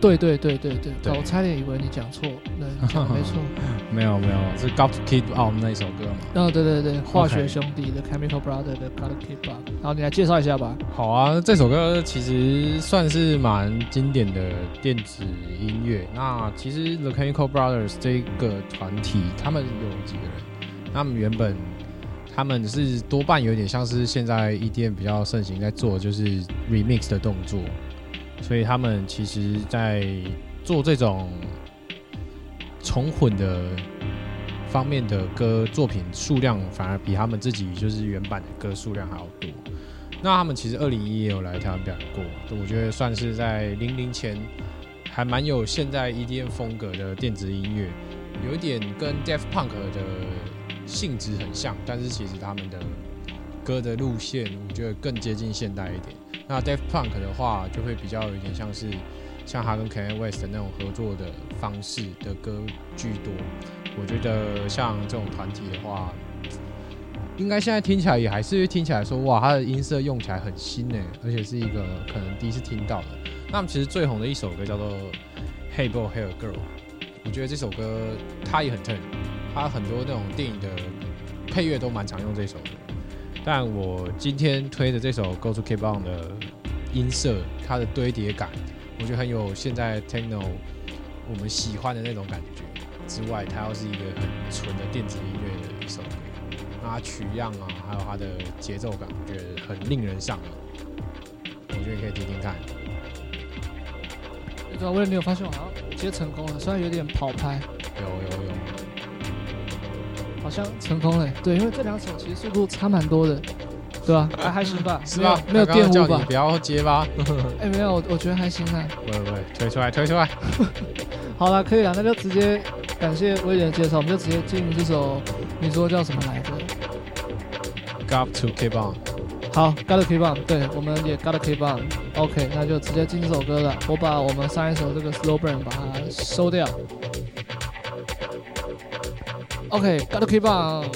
对对对对对，对我差点以为你讲错，对，讲没错。没有没有，是 Got to Keep On 那首歌嘛？哦，对对对，化学兄弟的 Chemical Brothers 的 Got to Keep On。然后你来介绍一下吧。好啊，这首歌其实算是蛮经典的电子音乐。那其实 The Chemical Brothers 这个团体，他们有几个人？他们原本他们是多半有点像是现在 EDM 比较盛行在做，就是 remix 的动作。所以他们其实，在做这种重混的方面的歌作品数量，反而比他们自己就是原版的歌数量还要多。那他们其实二零一也有来台湾表演过，我觉得算是在零零前还蛮有现在 EDM 风格的电子音乐，有一点跟 Daft Punk 的性质很像，但是其实他们的歌的路线，我觉得更接近现代一点。那 Daft Punk 的话，就会比较有点像是像他跟 Kanye West 的那种合作的方式的歌居多。我觉得像这种团体的话，应该现在听起来也还是听起来说，哇，他的音色用起来很新诶，而且是一个可能第一次听到的。那么其实最红的一首歌叫做《Hey Boy Hey Girl》，我觉得这首歌它也很 turn，它很多那种电影的配乐都蛮常用这首的。但我今天推的这首《Got to Keep On》的音色，它的堆叠感，我觉得很有现在 techno 我们喜欢的那种感觉。之外，它又是一个很纯的电子音乐的一首歌，那它取样啊，还有它的节奏感，我觉得很令人上瘾。我觉得你可以听听看。对啊，为了没有发现我好像接成功了，虽然有点跑拍。有。有好像成功了，对，因为这两首其实速度差蛮多的，对吧？还还行吧，是吧？没有玷污吧？不要结巴？哎，没有，我我觉得还行啊。不会不会，推出来推出来。好了，可以了，那就直接感谢威廉的介绍，我们就直接进这首，你说叫什么来着？Got to keep on。好，Got to keep on，对，我们也 Got to keep on。OK，那就直接进这首歌了。我把我们上一首这个 Slow Burn 把它收掉。OK，Got to keep on。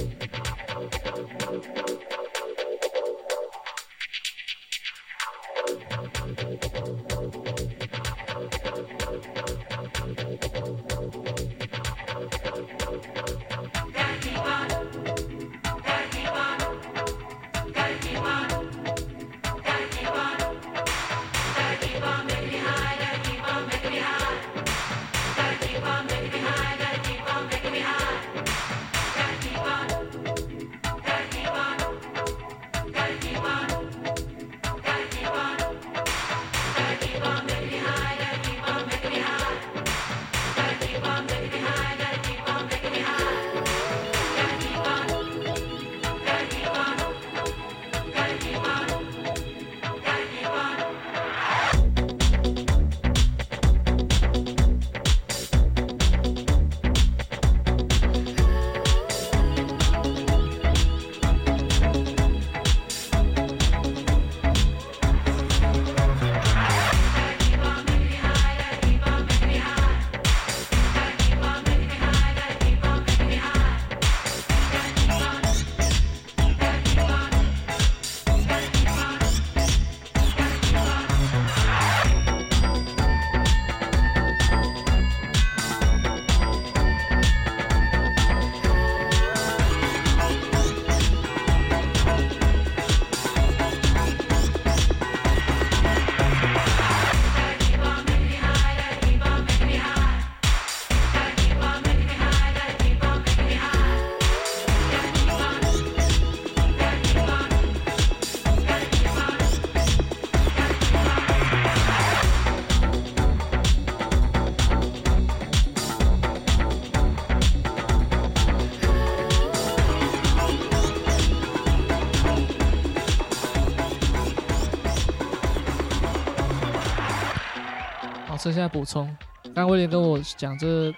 现在补充，刚刚威廉跟我讲这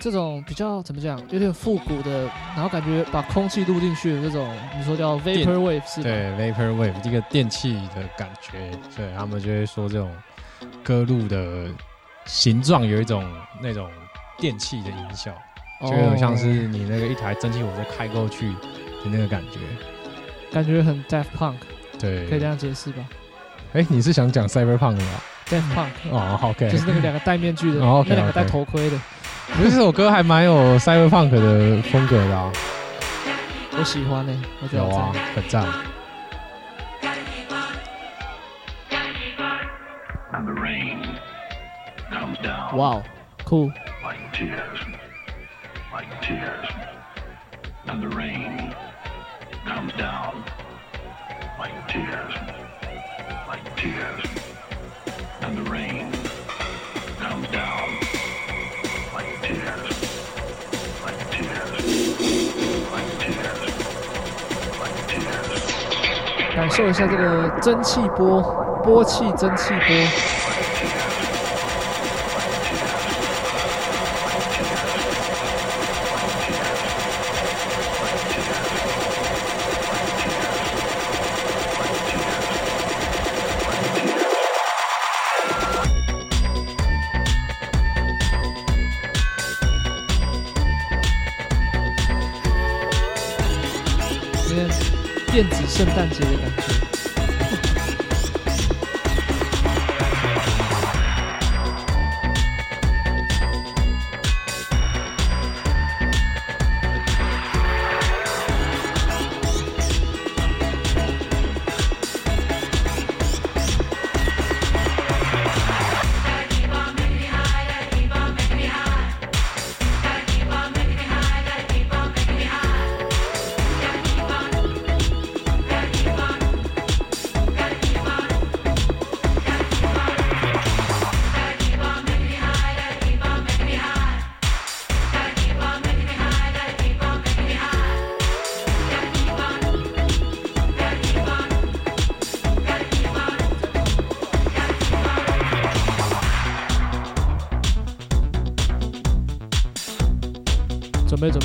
这种比较怎么讲，有点复古的，然后感觉把空气录进去的这种，你说叫 vapor wave 是吧？对，vapor wave 这个电器的感觉，对他们就会说这种歌路的形状有一种那种电器的音效，就有点像是你那个一台蒸汽火车开过去的那个感觉，感觉很 Daft Punk，对，可以这样解释吧？哎、欸，你是想讲 Cyberpunk 的吗？Daft Punk，哦，OK，就是那个两个戴面具的，哦 okay, 那两个戴头盔的。我觉得这首歌还蛮有 Cyberpunk 的风格的啊，我喜欢呢、欸，我觉得有啊，很赞。哇哦，酷！感受一下这个蒸汽波，波气蒸汽波。圣诞节的感觉。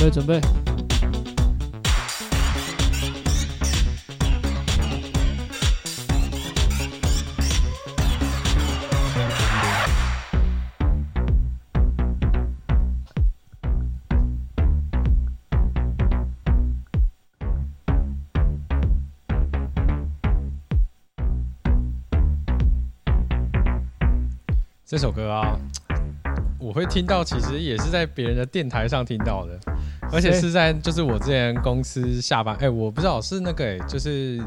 准备！这首歌啊。我会听到，其实也是在别人的电台上听到的，而且是在就是我之前公司下班，哎、欸，我不知道是那个、欸，就是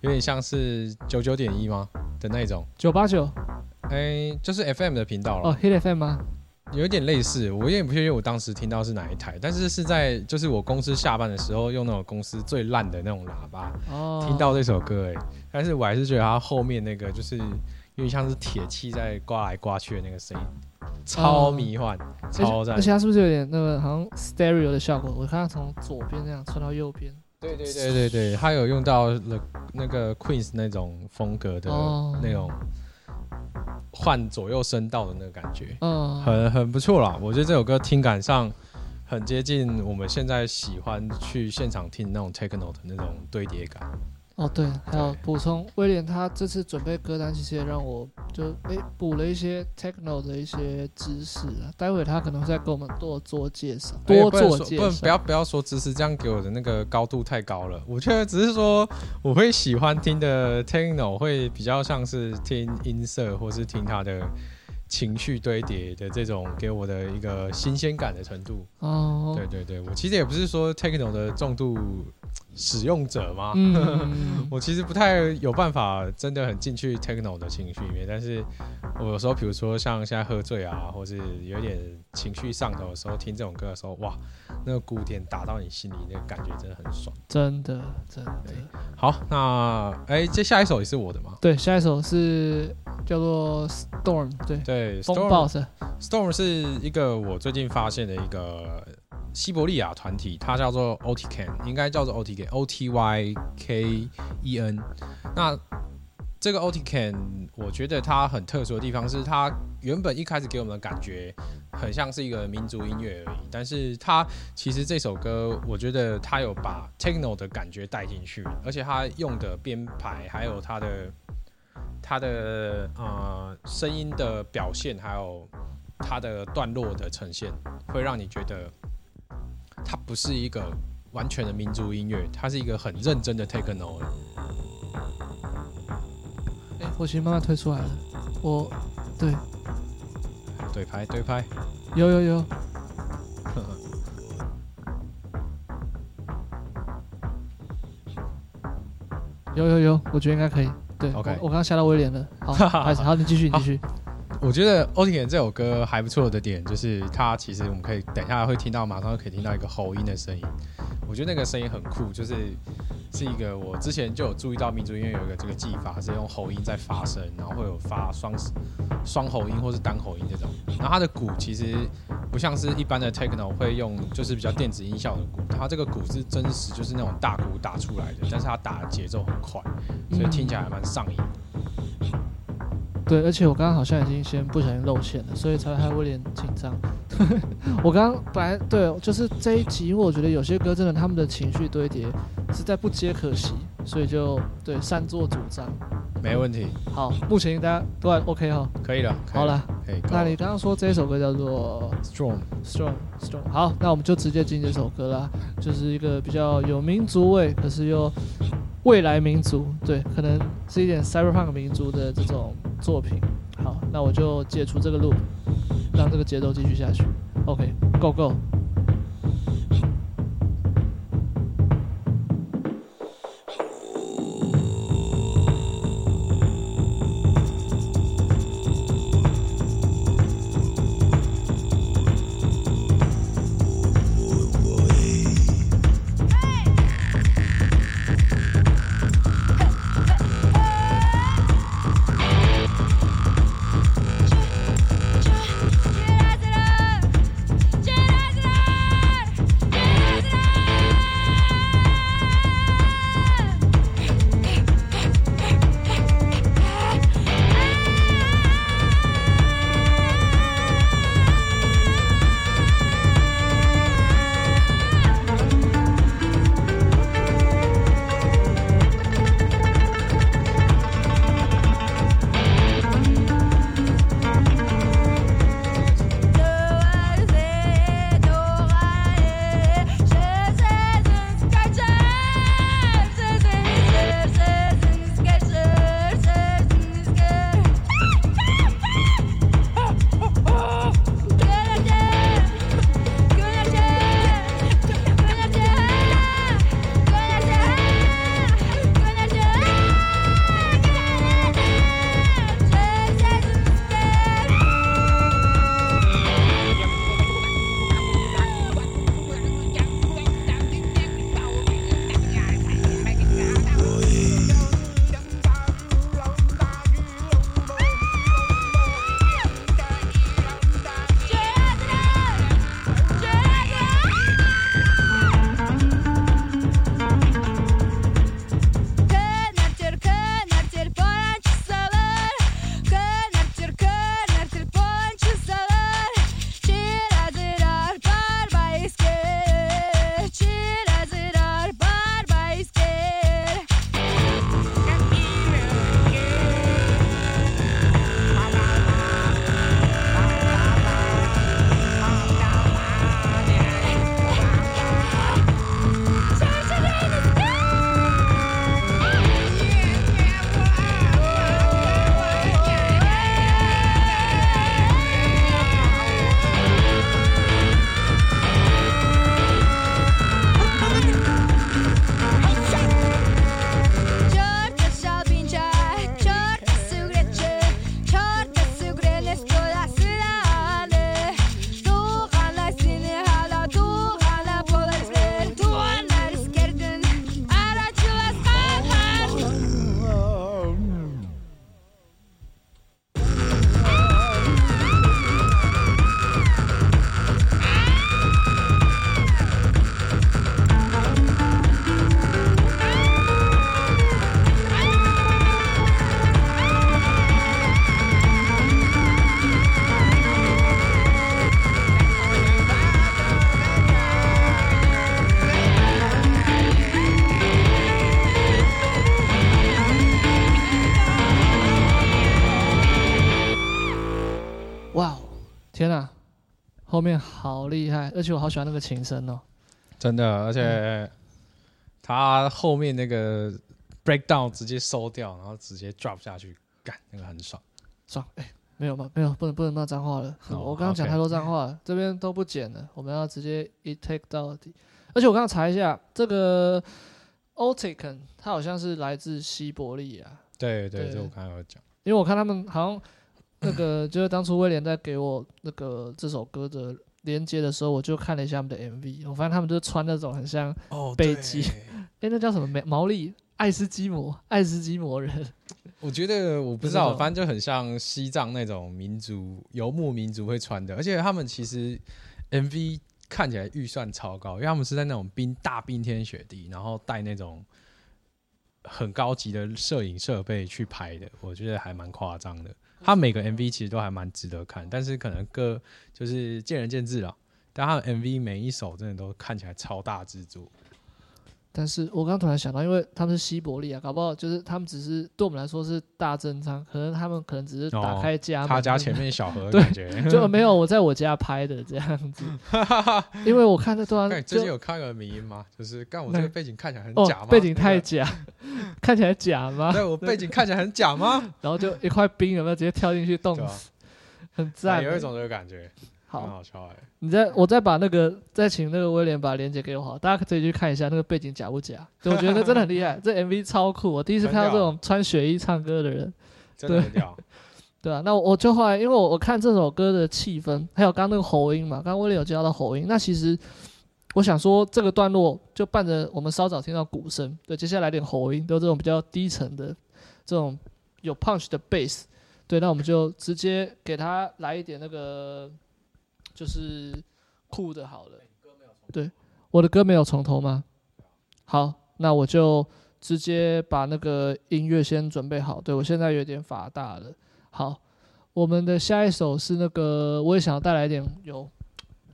有点像是九九点一吗的那种九八九，哎，就是 FM 的频道了。哦，Hit FM 吗？有点类似，我有点不确定我当时听到是哪一台，但是是在就是我公司下班的时候用那种公司最烂的那种喇叭，哦，听到这首歌、欸，哎，但是我还是觉得它后面那个就是有点像是铁器在刮来刮去的那个声音。超迷幻，嗯、超赞！而且它是不是有点那个好像 stereo 的效果？我看它从左边这样传到右边。对对对对对，它有用到了那个 Queen 那种风格的那种换左右声道的那个感觉，嗯，很很不错啦。我觉得这首歌听感上很接近我们现在喜欢去现场听那种 techno 的那种堆叠感。哦，对，还有补充，威廉他这次准备歌单，其实也让我就诶补了一些 techno 的一些知识啊。待会他可能会再给我们多做介绍，多做介绍。不，不要不要说知识，这样给我的那个高度太高了。我觉得只是说，我会喜欢听的 techno 会比较像是听音色，或是听他的情绪堆叠的这种给我的一个新鲜感的程度。哦，对对对，我其实也不是说 techno 的重度。使用者吗？嗯、我其实不太有办法，真的很进去 techno 的情绪里面。但是我有时候，比如说像现在喝醉啊，或是有点情绪上头的时候，听这种歌的时候，哇，那个鼓点打到你心里，那个感觉真的很爽。真的，真的。好，那哎、欸，接下一首也是我的吗？对，下一首是叫做 Storm。对对，风暴是 Storm 是一个我最近发现的一个。西伯利亚团体，它叫做 OTKen，应该叫做 OTKen，O T Y K E N。那这个 Otican，我觉得它很特殊的地方是，它原本一开始给我们的感觉很像是一个民族音乐而已，但是它其实这首歌，我觉得它有把 techno 的感觉带进去，而且它用的编排还有它的它的呃声音的表现，还有它的段落的呈现，会让你觉得它不是一个完全的民族音乐，它是一个很认真的 techno。哎，我其实慢慢推出来了，我对对拍对拍，有有有，有 有有，我觉得应该可以。对 OK 我我刚刚吓到威廉了。好，开始，好，你继续，你继续。我觉得 Otican 这首歌还不错的点，就是它其实我们可以等一下会听到，马上就可以听到一个喉音的声音。我觉得那个声音很酷，就是是一个我之前就有注意到民族音乐有一个这个技法是用喉音在发声，然后会有发双双喉音或是单喉音这种。然后它的鼓其实不像是一般的 techno 会用，就是比较电子音效的鼓，它这个鼓是真实就是那种大鼓打出来的，但是它打的节奏很快，所以听起来还蛮上瘾。对，而且我刚刚好像已经先不小心露馅了，所以才会有点紧张。我刚刚本来对，就是这一集，因为我觉得有些歌真的他们的情绪堆叠实在不接可惜，所以就对擅作主张。没问题。好，目前大家都还 OK 哈。可以了。好了，可以。那你刚刚说这一首歌叫做 Strong Strong Strong。好，那我们就直接进这首歌啦，就是一个比较有民族味，可是又未来民族，对，可能是一点 Cyberpunk 民族的这种作品。好，那我就解除这个 loop，让这个节奏继续下去。OK，Go Go。好厉害，而且我好喜欢那个琴声哦。真的，而且他后面那个 breakdown 直接收掉，然后直接 drop 下去，干那个很爽。爽，哎、欸，没有吗？没有，不能不能骂脏话了。哦我刚刚讲太多脏话了这边都不剪了，我们要直接一 take 到底。而且我刚刚查一下，这个 Oticon 它好像是来自西伯利亚。对对，这我刚刚有讲。因为我看他们好像那个，就是当初威廉在给我那个这首歌的连接的时候，我就看了一下他们的 MV，我发现他们就穿那种很像背肌，哎、那叫什么毛利爱斯基摩 爱斯基摩人。我觉得我不知道，反正就很像西藏那种民族游牧民族会穿的，而且他们其实 MV 看起来预算超高，因为他们是在那种冰大冰天雪地，然后带那种。很高级的摄影设备去拍的，我觉得还蛮夸张的。他每个 MV 其实都还蛮值得看，但是可能各就是见仁见智了。但他的 MV 每一首真的都看起来超大制作。但是我刚刚突然想到，因为他们是西伯利亚，搞不好就是他们只是对我们来说是大正仓，可能他们可能只是打开家门、哦，他家前面小河的 感觉，就没有我在我家拍的这样子。因为我看那段，最近有看个迷音吗？就是干我这个背景看起来很假吗？哦、背景太假，看起来假吗？对我背景看起来很假吗？然后就一块冰有没有直接跳进去冻死？啊、很赞，有一种这个感觉。好，很好笑哎！你再我再把那个再请那个威廉把链接给我好，大家可以去看一下那个背景假不假？我觉得真的很厉害，这 MV 超酷！我第一次看到这种穿雪衣唱歌的人，真的很屌。对啊，那我我就后来因为我我看这首歌的气氛，还有刚刚那个喉音嘛，刚刚威廉有介绍到喉音，那其实我想说这个段落就伴着我们稍早听到鼓声，对，接下来点喉音，都这种比较低沉的这种有 punch 的 bass，对，那我们就直接给他来一点那个。就是酷的，好了。对，我的歌没有从头吗？好，那我就直接把那个音乐先准备好。对，我现在有点发大了。好，我们的下一首是那个，我也想要带来一点有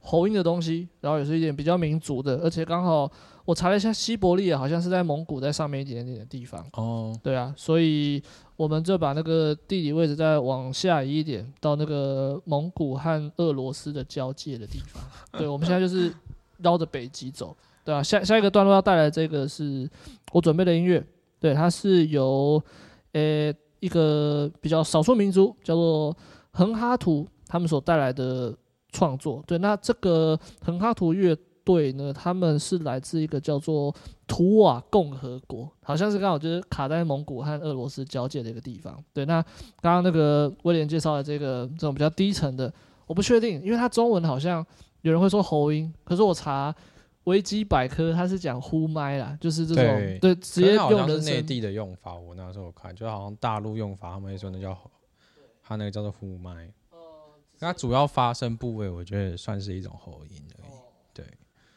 喉音的东西，然后也是一点比较民族的，而且刚好我查了一下，西伯利亚好像是在蒙古在上面一点点的地方。哦，对啊，所以。我们就把那个地理位置再往下移一点，到那个蒙古和俄罗斯的交界的地方。对，我们现在就是绕着北极走，对啊，下下一个段落要带来这个是我准备的音乐，对，它是由呃一个比较少数民族叫做横哈图他们所带来的创作。对，那这个横哈图乐。对呢，他们是来自一个叫做图瓦共和国，好像是刚好就是卡在蒙古和俄罗斯交界的一个地方。对，那刚刚那个威廉介绍的这个这种比较低层的，我不确定，因为他中文好像有人会说喉音，可是我查维基百科，它是讲呼麦啦，就是这种对，对直接用的内地的用法。我那时候看，就好像大陆用法，他们会说那叫，他那个叫做呼麦。它主要发声部位，我觉得算是一种喉音而已。对。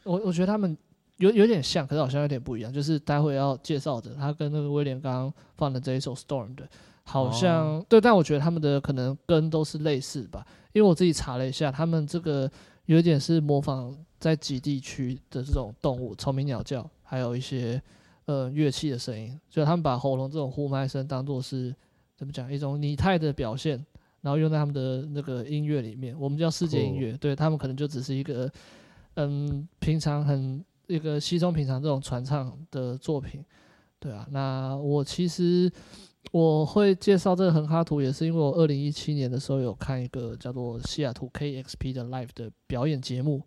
我我觉得他们有有点像，可是好像有点不一样。就是待会要介绍的，他跟那个威廉刚刚放的这一首《Storm》的，好像、哦、对，但我觉得他们的可能根都是类似吧。因为我自己查了一下，他们这个有一点是模仿在极地区的这种动物，虫鸣鸟叫，还有一些呃乐器的声音，所以他们把喉咙这种呼麦声当做是怎么讲一种拟态的表现，然后用在他们的那个音乐里面，我们叫世界音乐，对他们可能就只是一个。嗯，平常很一个稀松平常这种传唱的作品，对啊。那我其实我会介绍这个横哈图，也是因为我二零一七年的时候有看一个叫做西雅图 KXP 的 Live 的表演节目，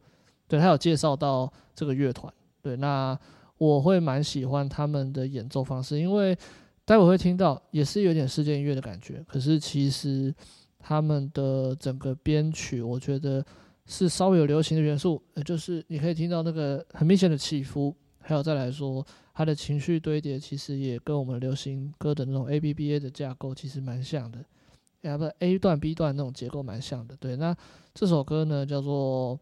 对，他有介绍到这个乐团，对，那我会蛮喜欢他们的演奏方式，因为待会会听到也是有点世界音乐的感觉，可是其实他们的整个编曲，我觉得。是稍微有流行的元素，呃，就是你可以听到那个很明显的起伏，还有再来说，他的情绪堆叠其实也跟我们流行歌的那种 A B B A 的架构其实蛮像的，呀不 A 段 B 段那种结构蛮像的。对，那这首歌呢叫做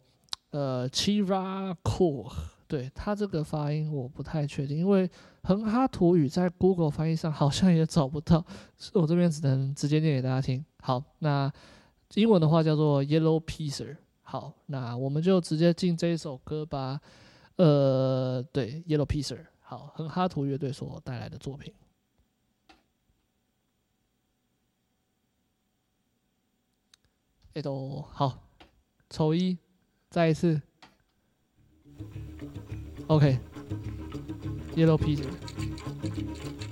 呃 c h i r a c o 对，它这个发音我不太确定，因为横哈图语在 Google 翻译上好像也找不到，所以我这边只能直接念给大家听。好，那英文的话叫做 Yellow Piecer。好，那我们就直接进这一首歌吧。呃，对，Yellow Piecer，好，很哈图乐队所带来的作品。哎，都好，丑一再一次。OK，Yellow Peter。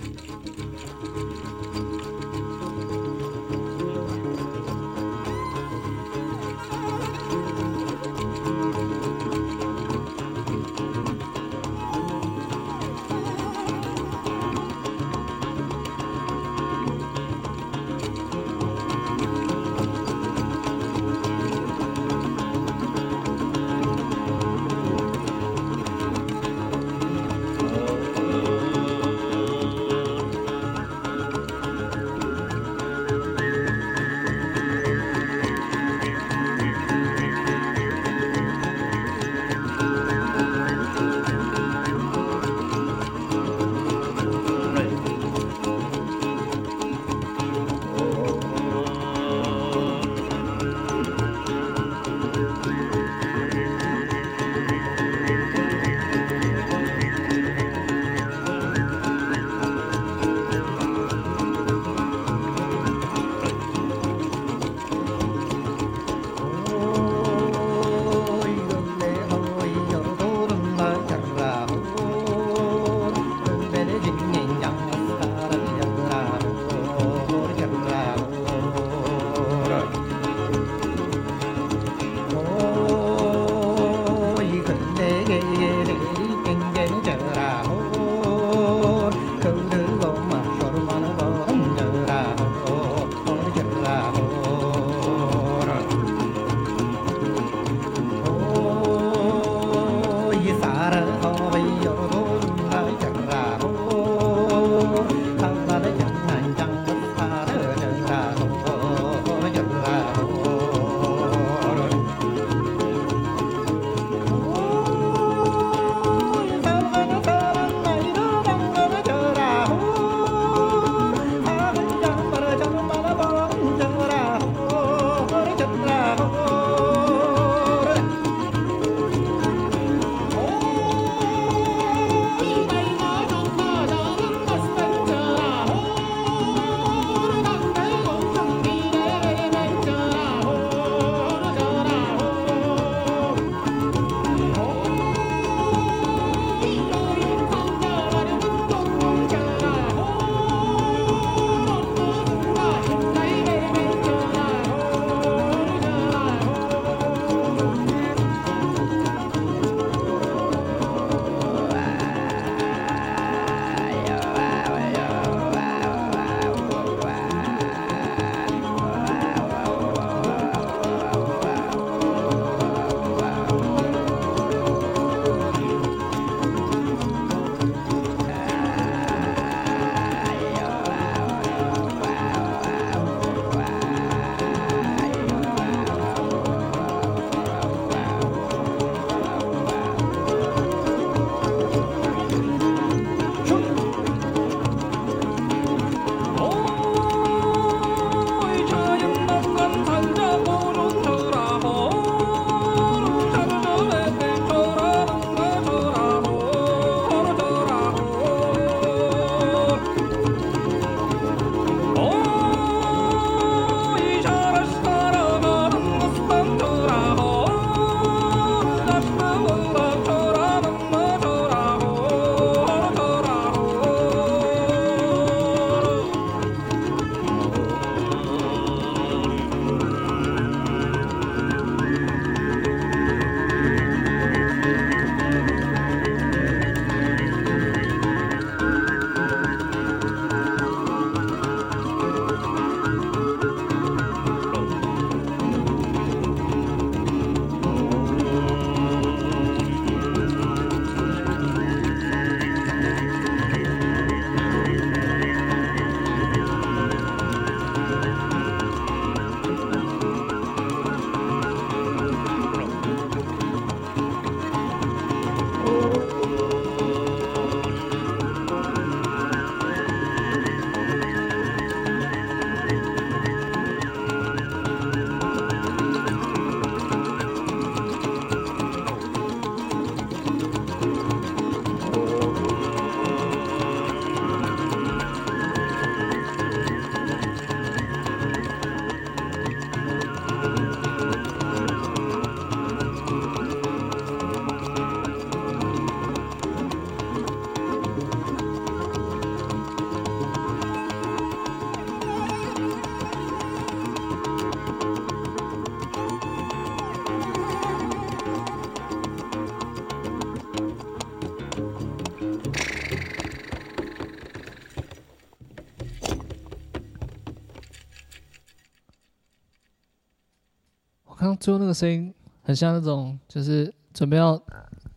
最后那个声音很像那种就是准备要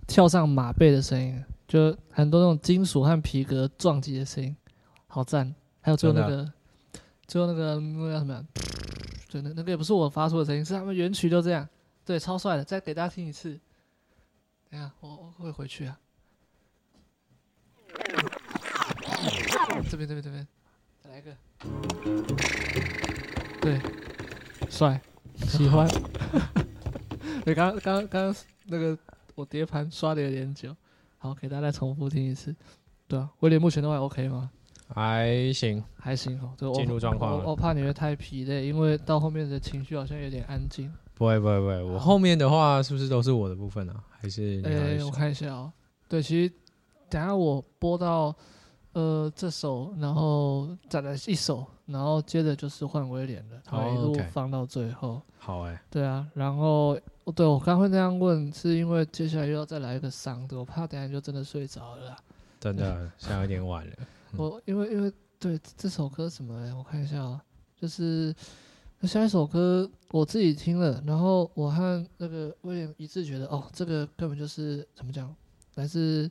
跳上马背的声音，就很多那种金属和皮革撞击的声音，好赞。还有最后那个，最后那个那个叫什么？对，那那个也不是我发出的声音，是他们原曲就这样。对，超帅的，再给大家听一次。等下，我我会回去啊。这边这边这边，再来一个。对，帅，喜欢。对，刚刚刚刚那个我碟盘刷的有点久，好，给大家再重复听一次。对啊，威廉目前都还 OK 吗？还行，还行哦。进入状况了。我怕你会太疲累，因为到后面的情绪好像有点安静。不会不会不会，我后面的话是不是都是我的部分啊？还是？哎、欸，我看一下哦。对，其实等下我播到呃这首，然后再来一首，然后接着就是换威廉的，他一路放到最后。Oh, okay. 好哎、欸。对啊，然后对我刚会那样问，是因为接下来又要再来一个伤的，我怕等下就真的睡着了。真的，现在有点晚了。我因为因为对这首歌什么嘞？我看一下啊，就是下一首歌我自己听了，然后我和那个威廉一致觉得，哦，这个根本就是怎么讲，来自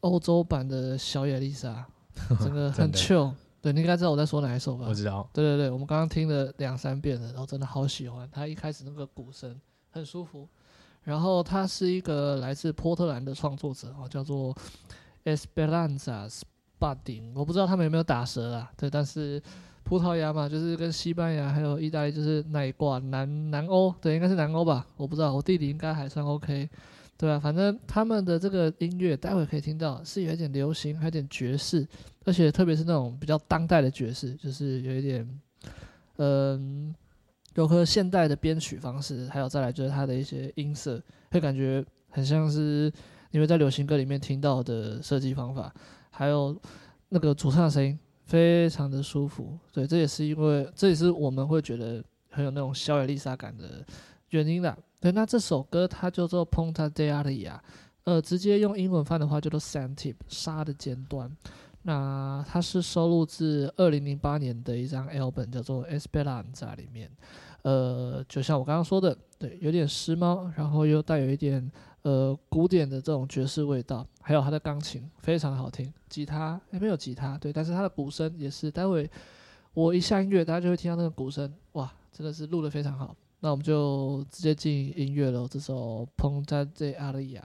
欧洲版的小野丽莎，整个很 chill。对，你应该知道我在说哪一首吧？我知道。对对对，我们刚刚听了两三遍了，然后真的好喜欢。他一开始那个鼓声很舒服，然后他是一个来自波特兰的创作者哦，叫做 Esperanza。巴丁，我不知道他们有没有打折啊？对，但是葡萄牙嘛，就是跟西班牙还有意大利就是那一挂南南欧，对，应该是南欧吧？我不知道，我弟弟应该还算 OK，对啊，反正他们的这个音乐，待会可以听到是有一点流行，还有点爵士，而且特别是那种比较当代的爵士，就是有一点嗯，融合现代的编曲方式，还有再来就是它的一些音色，会感觉很像是你会在流行歌里面听到的设计方法。还有那个主唱的声音非常的舒服，对，这也是因为这也是我们会觉得很有那种小野丽莎感的原因啦。对，那这首歌它叫做 Ponta de Aria，呃，直接用英文翻的话叫做 Santip，沙的尖端。那它是收录自二零零八年的一张 album 叫做 Esperanza 里面，呃，就像我刚刚说的，对，有点时髦，然后又带有一点。呃，古典的这种爵士味道，还有他的钢琴非常好听，吉他也没有吉他，对，但是他的鼓声也是。待会我一下音乐，大家就会听到那个鼓声，哇，真的是录得非常好。那我们就直接进音乐了，这首《Ponta de Areia》。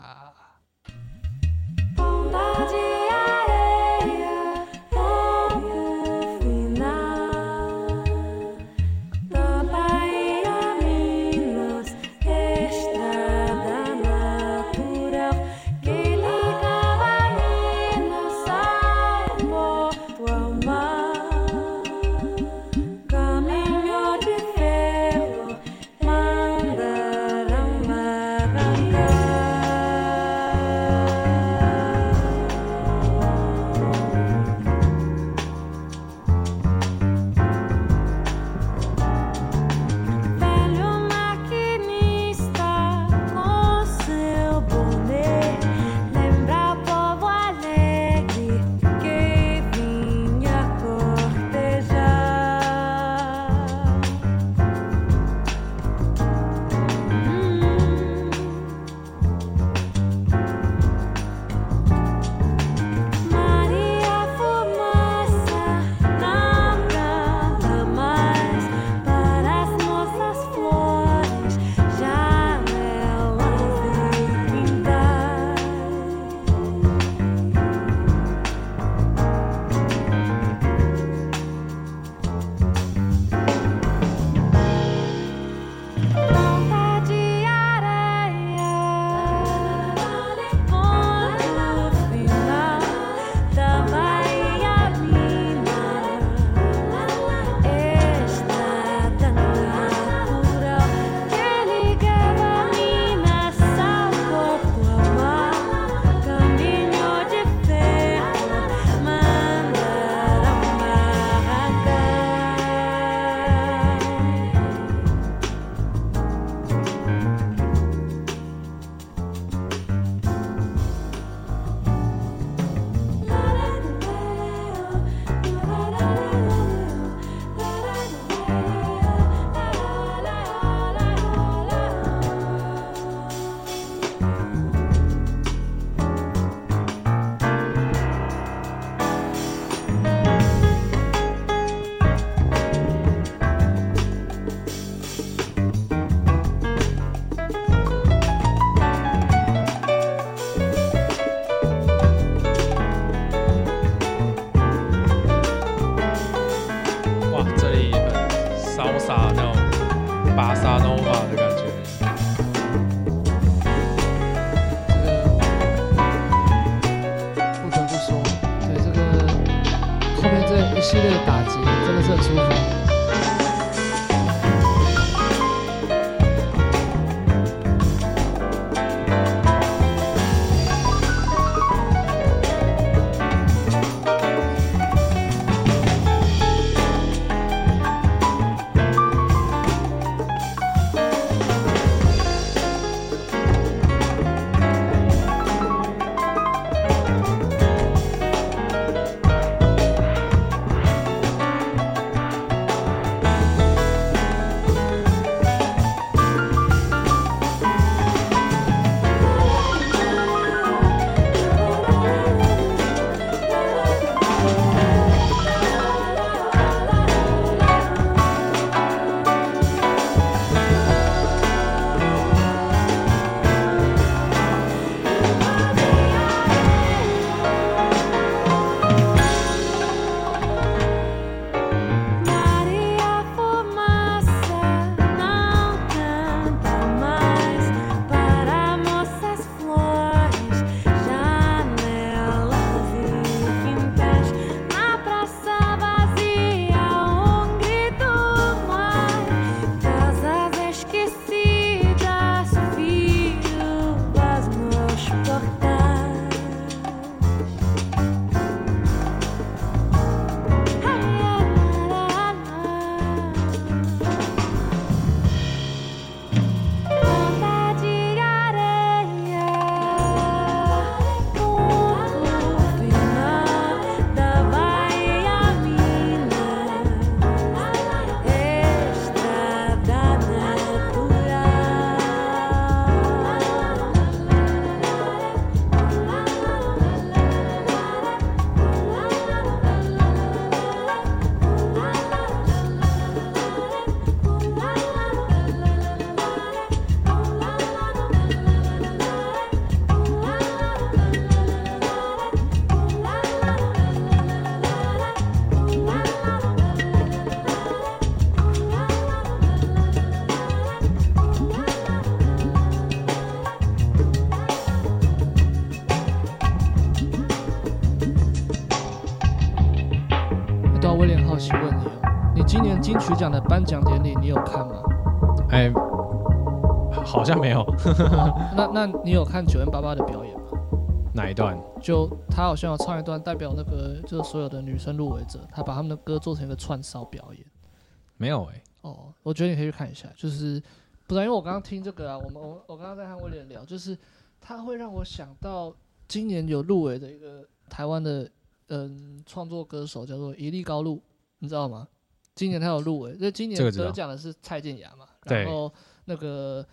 系列的打击，真的是很舒服。那那你有看九零八八的表演吗？哪一段？就他好像有唱一段代表那个就是所有的女生入围者，他把他们的歌做成一个串烧表演。没有哎、哦，我觉得你可以去看一下，就是不知道，因为我刚刚听这个啊，我们我我刚刚在和威廉聊，就是他会让我想到今年有入围的一个台湾的嗯创作歌手叫做一粒高露，你知道吗？今年他有入围，因为今年得奖的是蔡健雅嘛，对然后那个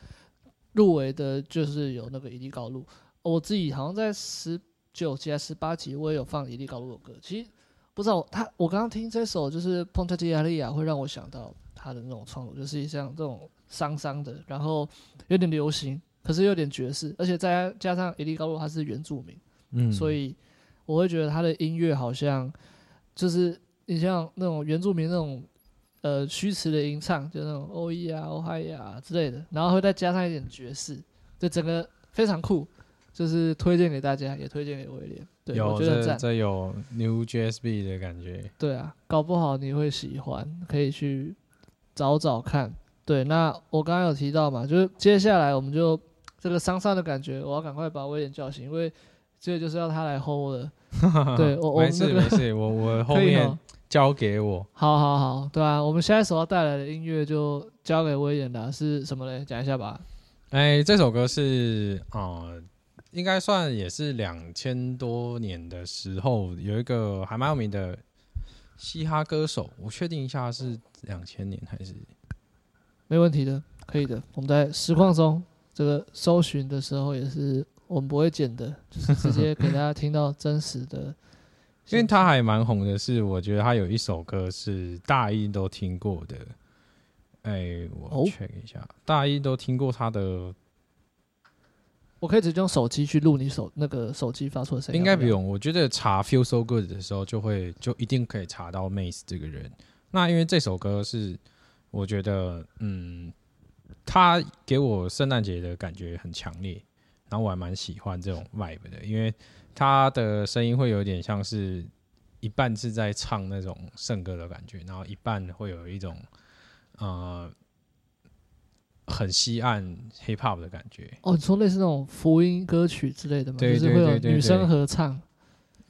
入围的就是有那个伊利高露，我自己好像在十九集还是十八集，我也有放伊利高露的歌，其实。不知道他，我刚刚听这首就是《Ponte di Aria》，会让我想到他的那种创作，就是像这种伤伤的，然后有点流行，可是有点爵士，而且再加上伊利高露他是原住民，嗯，所以我会觉得他的音乐好像就是你像那种原住民那种呃虚词的吟唱，就那种欧耶啊、欧嗨呀之类的，然后会再加上一点爵士，就整个非常酷，就是推荐给大家，也推荐给威廉。对，我觉得。这有 New JSB 的感觉。对啊，搞不好你会喜欢，可以去找找看。对，那我刚刚有提到嘛，就是接下来我们就这个伤伤的感觉，我要赶快把威廉叫醒，因为这个就是要他来 hold 的。对我，我没事没事，我我 后面。交给我。好好好，对啊，我们现在所要带来的音乐就交给威廉了，是什么嘞？讲一下吧。哎，这首歌是呃，应该算也是两千多年的时候，有一个还蛮有名的嘻哈歌手，我确定一下是两千年还是？没问题的，可以的。我们在实况中这个搜寻的时候，也是我们不会剪的，就是直接给大家听到真实的。因为他还蛮红的是，我觉得他有一首歌是大一都听过的。哎，我哦 check 一下，大一都听过他的，我可以直接用手机去录你手那个手机发出的声音，要应该不用。我觉得查 Feel So Good 的时候，就会就一定可以查到 Mace 这个人。那因为这首歌是，我觉得，嗯，他给我圣诞节的感觉很强烈，然后我还蛮喜欢这种 vibe 的，因为他的声音会有点像是一半是在唱那种圣歌的感觉，然后一半会有一种呃很西岸 hip hop 的感觉。哦，你说类似那种福音歌曲之类的吗？对就是会有对对对女生合唱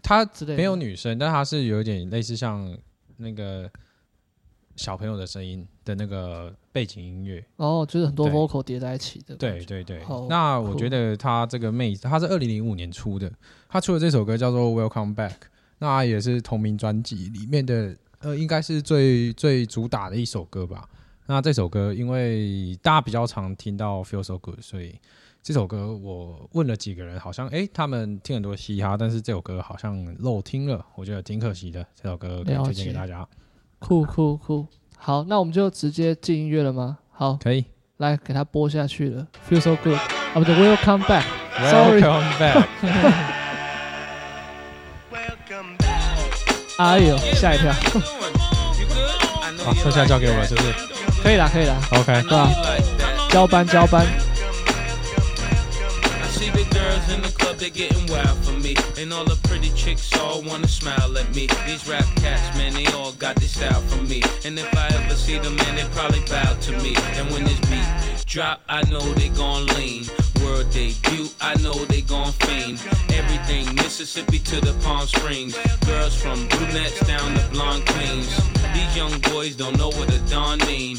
它之类的。没有女生，但他是有点类似像那个小朋友的声音的那个背景音乐。哦，就是很多 vocal 叠在一起的。对，对对好，那我觉得他这个妹子，他是二零零五年出的，他出的这首歌叫做《Welcome Back》，那也是同名专辑里面的，呃，应该是最最主打的一首歌吧。那这首歌因为大家比较常听到《Feel So Good》，所以这首歌我问了几个人，好像哎、欸、他们听很多嘻哈，但是这首歌好像漏听了，我觉得挺可惜的。这首歌可以推荐给大家，酷酷酷。好，那我们就直接进音乐了吗？好，可以。来给它播下去了。Feel so good 啊，不对，Welcome back。Sorry Welcome back。哎呦，吓一跳。好，剩下交给我了，是不是可以啦，可以啦。？OK。对啊，交班交班。In the club, they getting wild for me. And all the pretty chicks all wanna smile at me. These rap cats, man, they all got this style for me. And if I ever see them, man, they probably bow to me. And when this beat drop, I know they gon' lean. World debut, I know they gon' fiend. Everything Mississippi to the Palm Springs. Girls from brunettes down to blonde queens. These young boys don't know what a dawn mean.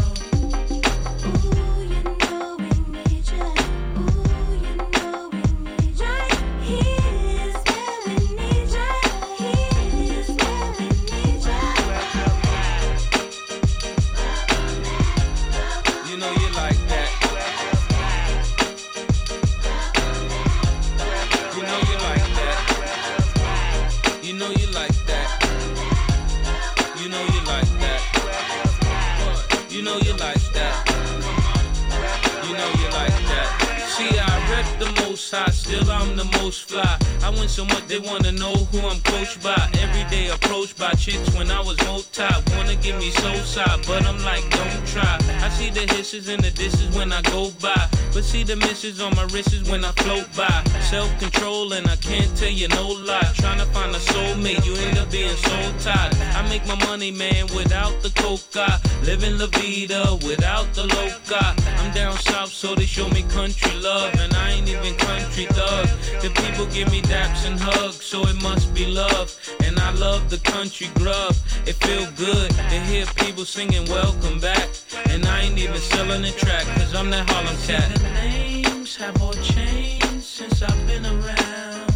High, still I'm the most fly. I win so much they wanna know who I'm coached by. Every day approached by chicks when I was multi. Wanna give me soul side, but I'm like, don't try. I see the hisses and the disses when I go by. But see the misses on my wrists when I float by. Self control and I can't tell you no lie. Trying to find a soulmate, you end up being so tired. I make my money, man, without the coca. Living La Vida without the loca. I'm down south, so they show me country love. And I ain't even country thug. The people give me daps and hugs, so it must be love. And I love the country grub. It feel good to hear people singing welcome back. And I ain't even selling the track, cause I'm that Harlem cat. The names have all changed since I've been around.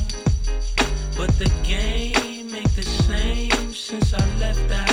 But the game ain't the same since I left out.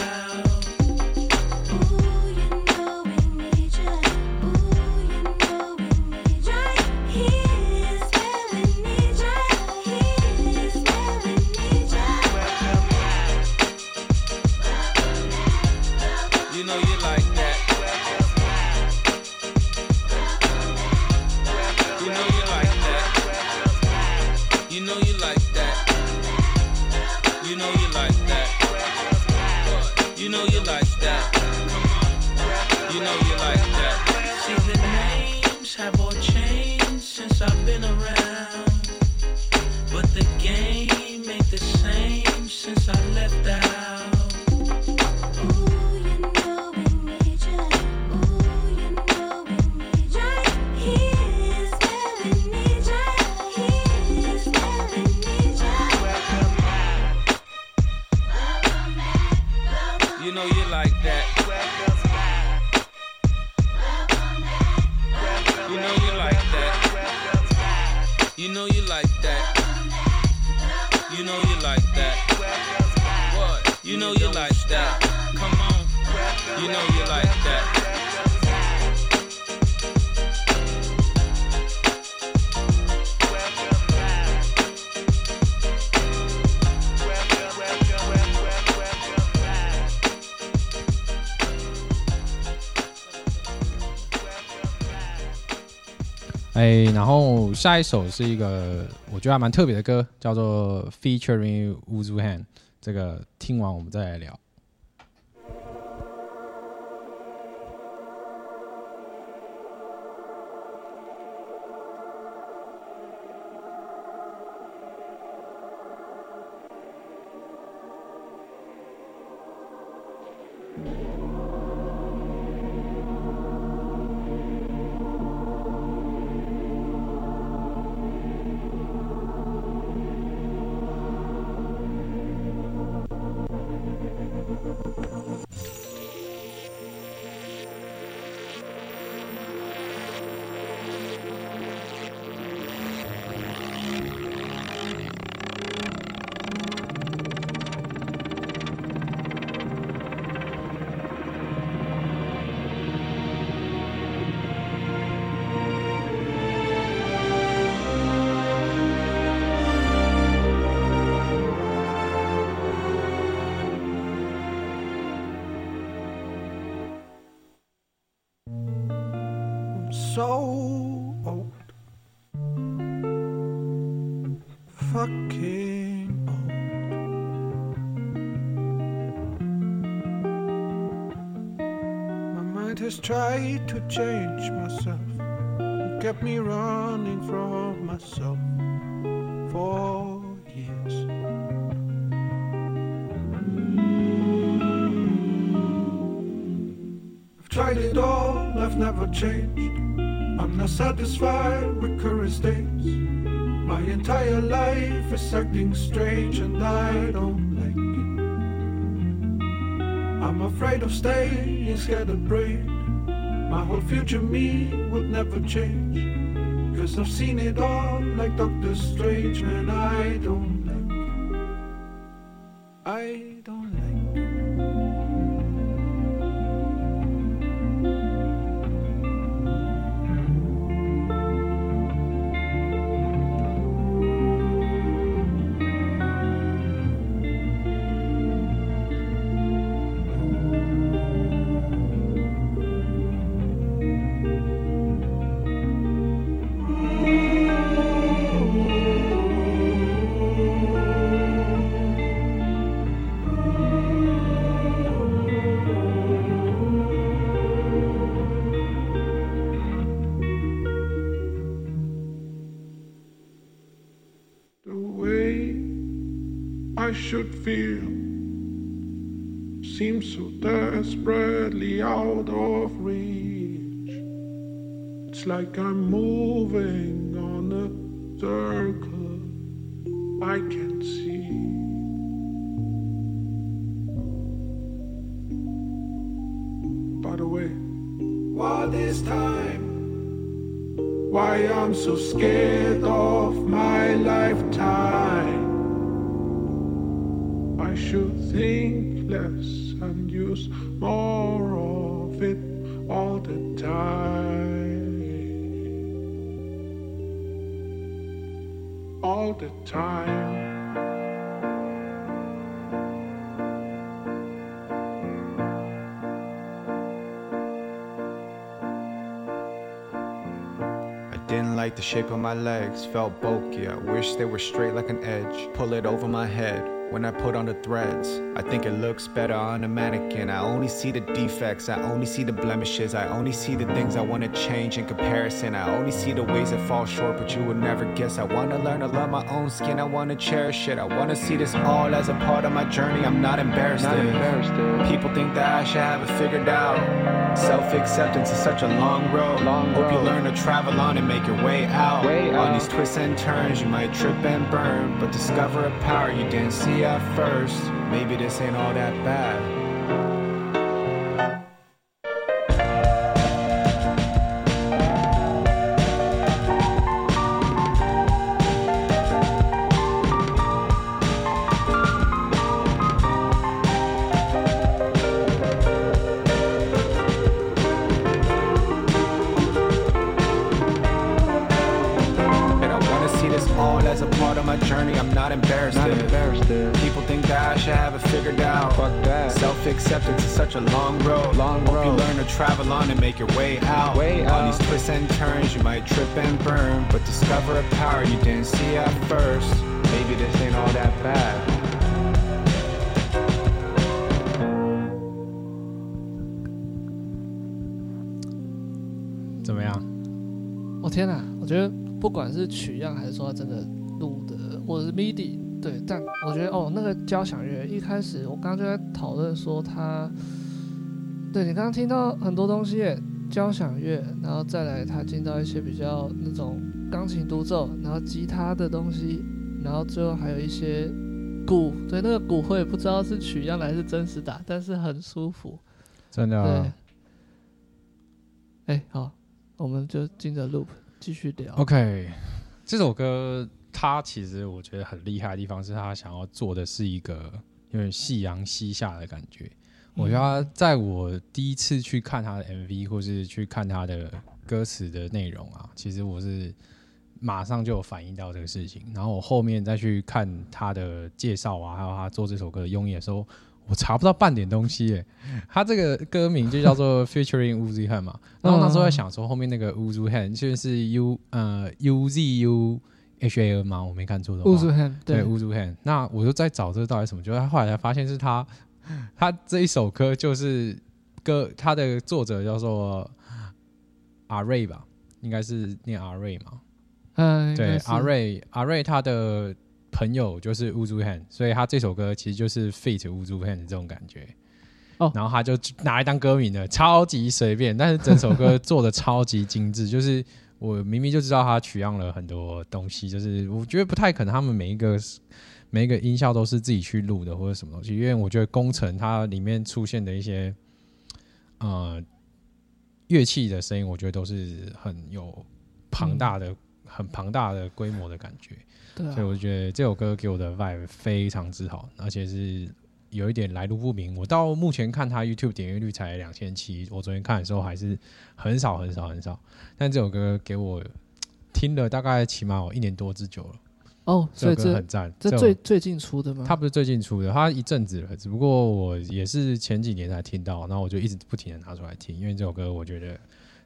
然后下一首是一个我觉得还蛮特别的歌，叫做 Featuring Wuzu Han。这个听完我们再来聊。Change myself. It kept me running from myself for years. I've tried it all, I've never changed. I'm not satisfied with current states. My entire life is acting strange and I don't like it. I'm afraid of staying scared of brain. My whole future me would never change. Cause I've seen it all like Doctor Strange, man. I don't desperately out of reach. It's like I'm moving on a circle I can't see. By the way, what is time? why I'm so scared of more of it all the time. All the time. I didn't like the shape of my legs, felt bulky. I wish they were straight like an edge. Pull it over my head when I put on the threads. I think it looks better on a mannequin. I only see the defects, I only see the blemishes. I only see the things I wanna change in comparison. I only see the ways that fall short, but you would never guess. I wanna learn to love my own skin, I wanna cherish it. I wanna see this all as a part of my journey. I'm not embarrassed. Not embarrassed People think that I should have it figured out. Self acceptance is such a long road. Long Hope you learn to travel on and make your way out. Way on out. these twists and turns, you might trip and burn, but discover a power you didn't see at first. Maybe this ain't all that bad. 真的录的，我是 MIDI，对，但我觉得哦，那个交响乐一开始我刚刚就在讨论说它，对你刚刚听到很多东西，交响乐，然后再来他进到一些比较那种钢琴独奏，然后吉他的东西，然后最后还有一些鼓，对，那个鼓我也不知道是取样的还是真实打，但是很舒服。真的对啊。，哎，好，我们就进着 loop 继续聊。OK，这首歌它其实我觉得很厉害的地方是，他想要做的是一个有点夕阳西下的感觉。我觉得他在我第一次去看他的 MV 或是去看他的歌词的内容啊，其实我是马上就有反应到这个事情。然后我后面再去看他的介绍啊，还有他做这首歌的用意的时候，我查不到半点东西耶。他这个歌名就叫做 Featuring Uzi Han 嘛，然后那时候在想说后面那个 Uzi Han 就是 U 呃 U Z U H A N 吗？我没看错的话。Uzi Han 对，Uzi Han，那我就在找这个到底什么，结果他后来才发现是他，他这一首歌就是歌，他的作者叫做阿瑞吧，应该是念阿瑞嘛。嗯，对，阿，瑞，阿瑞他的朋友就是 Uzi Han，所以他这首歌其实就是 feat Uzi Han 的这种感觉。哦然后他就拿来当歌名的，超级随便，但是整首歌做的超级精致，就是我明明就知道他取样了很多东西，就是我觉得不太可能他们每一个每一个音效都是自己去录的或者什么东西，因为我觉得工程它里面出现的一些呃乐器的声音，我觉得都是很有庞大的、很庞大的规模的感觉。对啊所以，我觉得这首歌给我的 vibe 非常之好，而且是有一点来路不明。我到目前看他 YouTube 点阅率才两千七，我昨天看的时候还是很少很少很少。但这首歌给我听了大概起码有一年多之久了，哦，所以这很赞。这最最近出的吗？他不是最近出的，他一阵子了，只不过我也是前几年才听到，然后我就一直不停的拿出来听，因为这首歌我觉得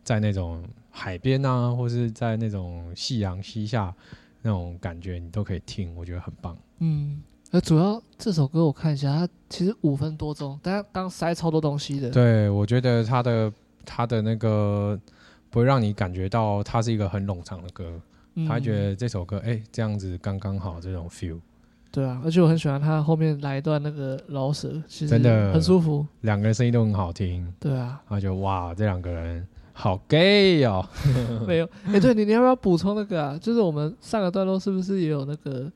在那种海边啊，或是在那种夕阳西下那种感觉，你都可以听，我觉得很棒。嗯，那，主要这首歌我看一下，它其实五分多钟，但它刚塞超多东西的。，对，我觉得它的它的那个不会让你感觉到它是一个很冗长的歌，嗯他觉得这首歌哎、这样子刚刚好这种 feel，对啊，而且我很喜欢他后面来一段那个饶舌，其实真的很舒服。两个人声音都很好听，对啊，然后就哇这两个人好 gay 哦。没有，哎，对你你要不要补充那个啊？就是我们上个段落是不是也有那个？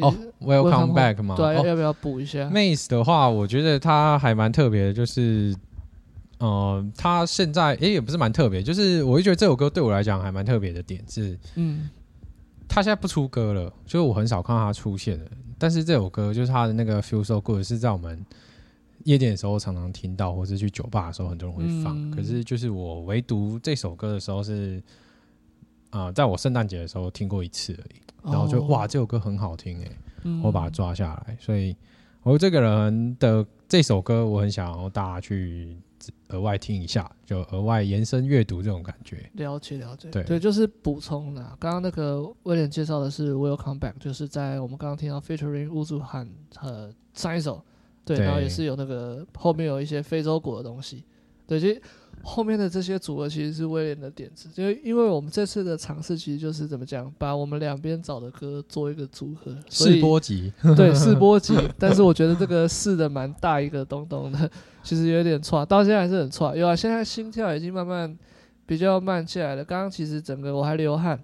哦也，Welcome back 嘛，对啊，要不要补一下？？Maze 的话，我觉得他还蛮特别的，就是，呃，他现在诶也不是蛮特别，就是我就觉得这首歌对我来讲还蛮特别的点是，嗯，他现在不出歌了，就是我很少看到他出现的。但是这首歌就是他的那个 Feel So Good 是在我们夜店的时候常常听到，或是去酒吧的时候很多人会放。嗯可是就是我唯独这首歌的时候是，呃，在我圣诞节的时候听过一次而已，然后就、哦哇，这首歌很好听诶、嗯我把它抓下来，所以我这个人的这首歌，我很想要大家去额外听一下，就额外延伸阅读这种感觉。了解了解，对对，就是补充的。刚刚那个威廉介绍的是 Welcome Back，就是在我们刚刚听到 Featuring 乌祖汉呃上一首，对，然后也是有那个后面有一些非洲鼓的东西，对，其实后面的这些组合其实是威廉的点子，就因为我们这次的尝试其实就是怎么讲，把我们两边找的歌做一个组合，试播集，对 试播集，但是我觉得这个试的蛮大一个东东的，其实有点错，到现在还是很错。有啊，现在心跳已经慢慢比较慢下来了。刚刚其实整个我还流汗。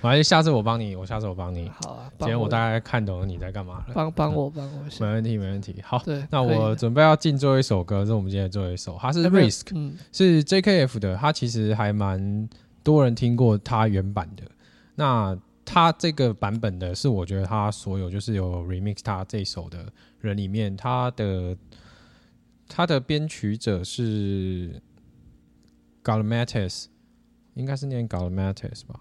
反正下次我帮你，我下次我帮你。好啊，今天我大概看懂了你在干嘛了。帮帮我帮我。没问题，没问题。好，对，那我准备要进最后一首歌，这是我们今天的最后一首，它是 Risk，嗯是 JKF 的，它其实还蛮多人听过它原版的。那它这个版本的是我觉得它所有就是有 remix 它这首的人里面，它的它的编曲者是 Galmates，应该是念 Galmates 吧？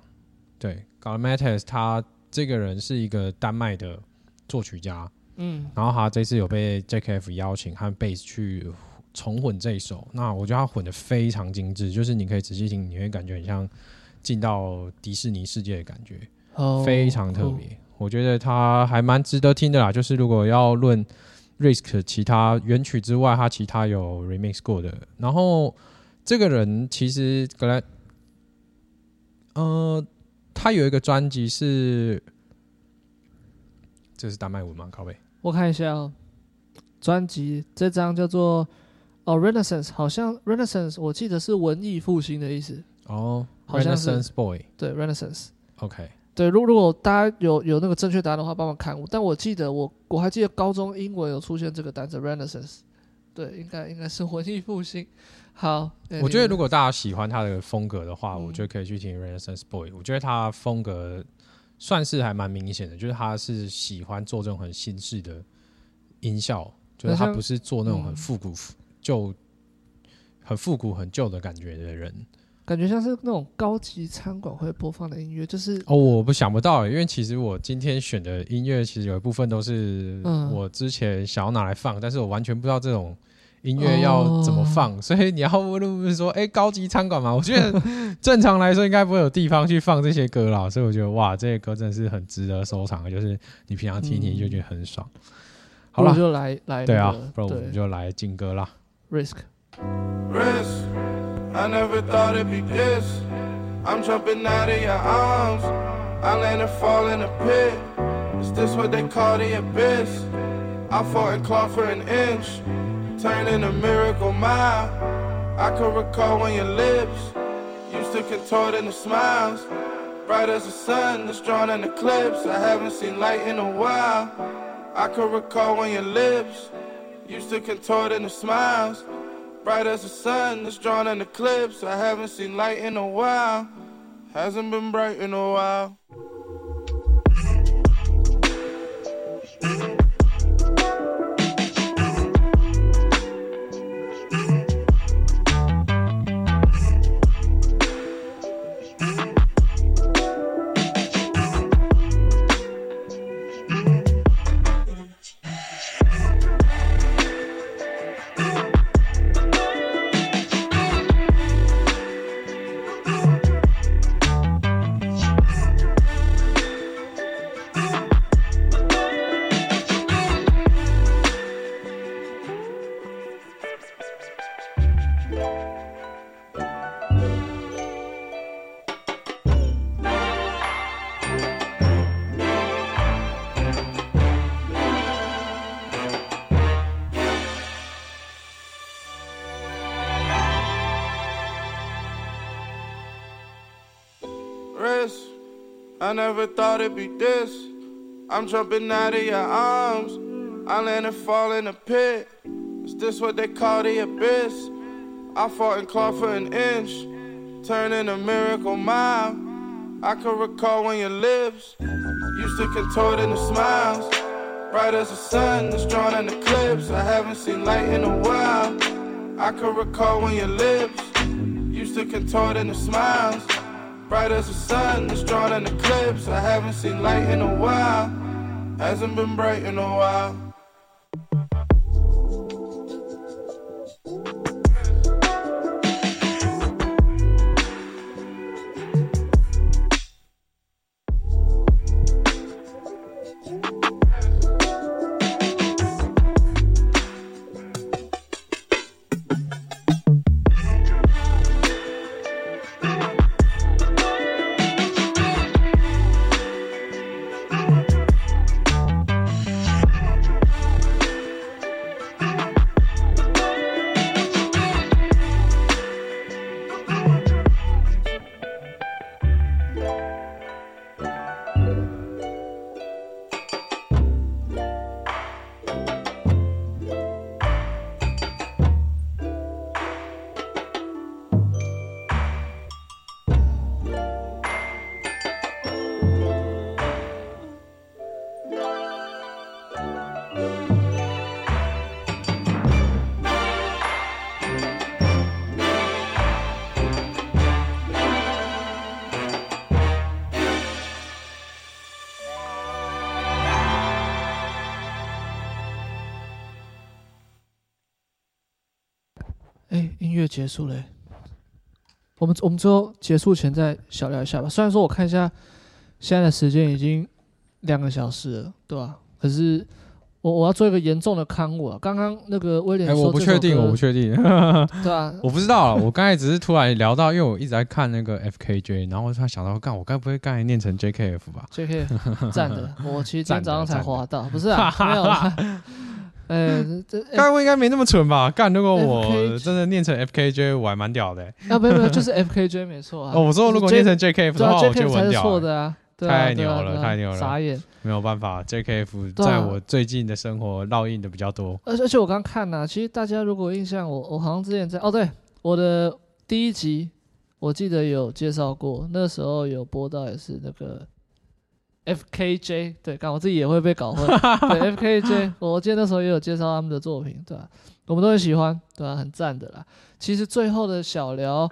对 g a l m a t e s 他这个人是一个丹麦的作曲家，嗯，然后他这次有被 Jack F 邀请和 Bass 去重混这一首，那我觉得他混的非常精致，就是你可以仔细听，你会感觉很像进到迪士尼世界的感觉，哦。非常特别。我觉得他还蛮值得听的啦，就是如果要论 Risk 其他原曲之外，他其他有 remix 过的。然后这个人其实格莱，呃，他有一个专辑是，这是丹麦文吗？靠北，我看一下哦，专辑这张叫做哦 Renaissance，好像 Renaissance 我记得是文艺复兴的意思，哦好像是，Renaissance Boy，OK，、对 Renaissance。OK 对，如如果大家有有那个正确答案的话，帮忙看我。但我记得我我还记得高中英文有出现这个单词 Renaissance，对，应该应该是文艺复兴。好，我觉得如果大家喜欢他的风格的话，嗯。我觉得可以去听 Renaissance Boy。我觉得他风格算是还蛮明显的，就是他是喜欢做这种很新式的音效，就是他不是做那种很复古旧、很复古、很旧的感觉的人。感觉像是那种高级餐馆会播放的音乐，就是哦，我不想不到欸，因为其实我今天选的音乐其实有一部分都是嗯。我之前想要拿来放，但是我完全不知道这种音乐要怎么放，哦所以你要问问说，哎，高级餐馆嘛，我觉得正常来说应该不会有地方去放这些歌啦，所以我觉得哇，这些歌真的是很值得收藏，就是你平常听听就觉得很爽。好了，就来来、那个、对啊，不然我对们就来进歌啦。Risk。Risk. I never thought it'd be this. I'm jumping out of your arms. I land and fall in a pit. Is this what they call the abyss? I fought and clawed for an inch, turning a miracle mile. I could recall when your lips used to contort into smiles. Bright as the sun that's drawn in eclipse. I haven't seen light in a while. I could recall when your lips used to contort into smiles. Bright as the sun that's drawn in eclipse. I haven't seen light in a while. Hasn't been bright in a while. I never thought it'd be this. I'm jumping out of your arms. I land and fall in a pit. Is this what they call the abyss? I fought and clawed for an inch, turning a miracle mile. I can recall when your lips used to contort into smiles. Bright as the sun that's drawn in eclipse. I haven't seen light in a while. I can recall when your lips used to contort into smiles. Bright as the sun that's drawn in eclipse. I haven't seen light in a while. Hasn't been bright in a while. 结束了欸。我们我们最后结束前再小聊一下吧。虽然说我看一下现在的时间已经两个小时了，对吧？可是我我要做一个严重的勘误啊！刚刚那个威廉我不确定，我不确定，对啊，我不知道啊。我刚才只是突然聊到，因为我一直在看那个 FKJ，然后我突然想到，干，我该不会刚才念成 JKF 吧？？JKF 赞的，我其实今天早上才滑到，不是啊，没有啦。呃，这该我应该没那么蠢吧？干，如果我真的念成 FKJ，我还蛮屌的、欸。啊，没有没有，就是 FKJ 没错啊。哦，我说如果念成 JKF 对啊的话，我就屌、欸。错的啊，对啊太牛了啊啊太牛了傻眼。没有办法，JKF 对啊在我最近的生活烙印的比较多。而而且我刚看呢、其实大家如果印象，我我好像之前在哦，对，我的第一集我记得有介绍过，那时候有播到也是那个 FKJ，对，刚我自己也会被搞混，对 FKJ，我记得那时候也有介绍他们的作品，对吧、我们都很喜欢，对吧、啊很赞的啦。其实最后的小聊，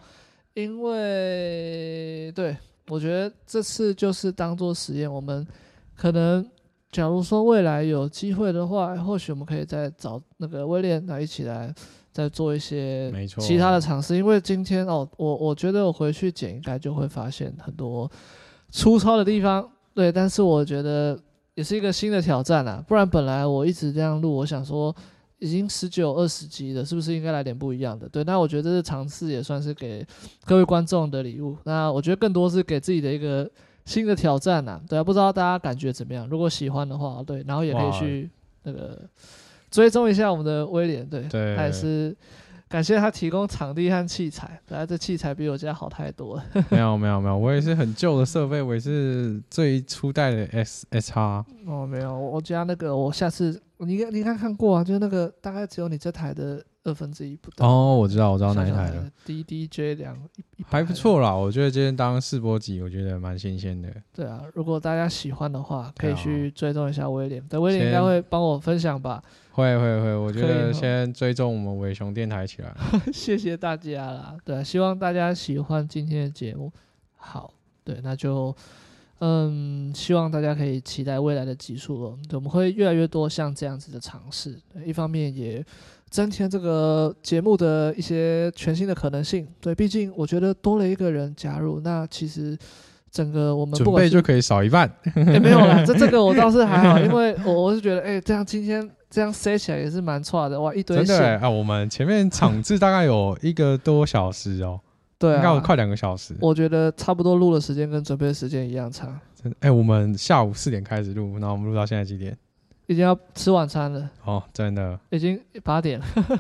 因为对我觉得这次就是当做实验，我们可能。假如说未来有机会的话，或许我们可以再找那个威廉来一起来再做一些其他的尝试。因为今天哦，我我觉得我回去剪应该就会发现很多粗糙的地方，对。但是我觉得也是一个新的挑战啊，不然本来我一直这样录，我想说已经十九二十集了，是不是应该来点不一样的？对。那我觉得这是尝试，也算是给各位观众的礼物。那我觉得更多是给自己的一个。新的挑战呐、啊，对啊，不知道大家感觉怎么样？如果喜欢的话，对，然后也可以去那个追踪一下我们的威廉，对，对还是感谢他提供场地和器材，本来，这器材比我家好太多 了。没有没有没有，我也是很旧的设备，我也是最初代的 S S R。哦，没有，我家那个我下次你应该你应该看过啊，就是那个大概只有你这台的二分之一不到。哦，我知道我知道哪一台了。D D J 两还不错啦，我觉得今天当试播集，我觉得蛮新鲜的。对啊，如果大家喜欢的话，可以去追踪一下威廉。对，威廉应该会帮我分享吧。会会会，我觉得先追踪我们伟雄电台起来。谢谢大家啦，对啊，希望大家喜欢今天的节目。好，对，那就嗯，希望大家可以期待未来的集数了。对，我们会越来越多像这样子的尝试，一方面也增添这个节目的一些全新的可能性。对，毕竟我觉得多了一个人加入，那其实整个我们准不备就可以少一半。也、欸、没有啦，这这个我倒是还好，因为我我是觉得，哎、欸，这样今天这样塞起来也是蛮错的，哇，一堆的、欸、啊！我们前面场次大概有一个多小时哦、喔，对、啊，应该有快两个小时。我觉得差不多录的时间跟准备的时间一样长。真的，哎、欸，我们下午四点开始录，然后我们录到现在几点？已经要吃晚餐了。哦，真的，已经八点了，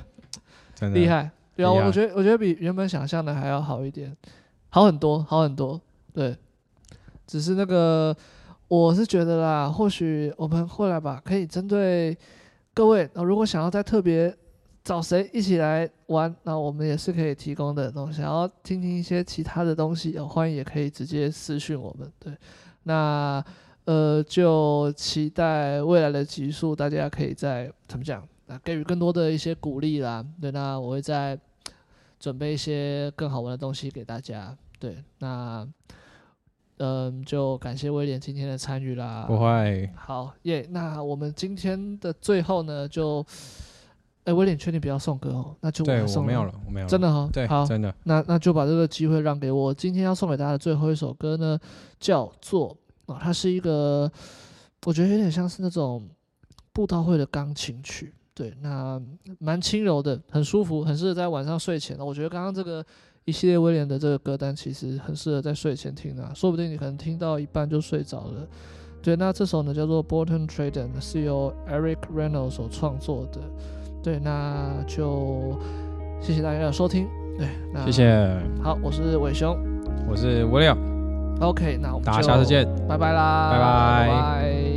真的厉害。对啊，我觉得我觉得比原本想象的还要好一点，好很多，好很多。对，只是那个我是觉得啦，或许我们后来吧，可以针对各位，如果想要再特别找谁一起来玩，那我们也是可以提供的。东西想要听听一些其他的东西，欢迎也可以直接私讯我们。对，那呃，就期待未来的集数，大家可以再怎么讲，啊，给予更多的一些鼓励啦。对，那我会再准备一些更好玩的东西给大家。对，那嗯，就感谢威廉今天的参与啦。不会。好耶，那我们今天的最后呢，就，哎、欸，威廉确定不要送歌哦？那就我对送我没有了，我没有了。真的哈、哦，对，好，真的。那那就把这个机会让给我。今天要送给大家的最后一首歌呢，叫做。哦，它是一个，我觉得有点像是那种布道会的钢琴曲，对，那蛮轻柔的，很舒服，很适合在晚上睡前。我觉得刚刚这个一系列威廉的这个歌单，其实很适合在睡前听啊，说不定你可能听到一半就睡着了。对，那这首呢叫做《Bolton Trader》，是由 Eric Reynolds 所创作的。对，那就谢谢大家的收听。对，那谢谢。好，我是伟雄，我是威廉。OK，那我们大家下次见，拜拜啦，拜拜。拜拜。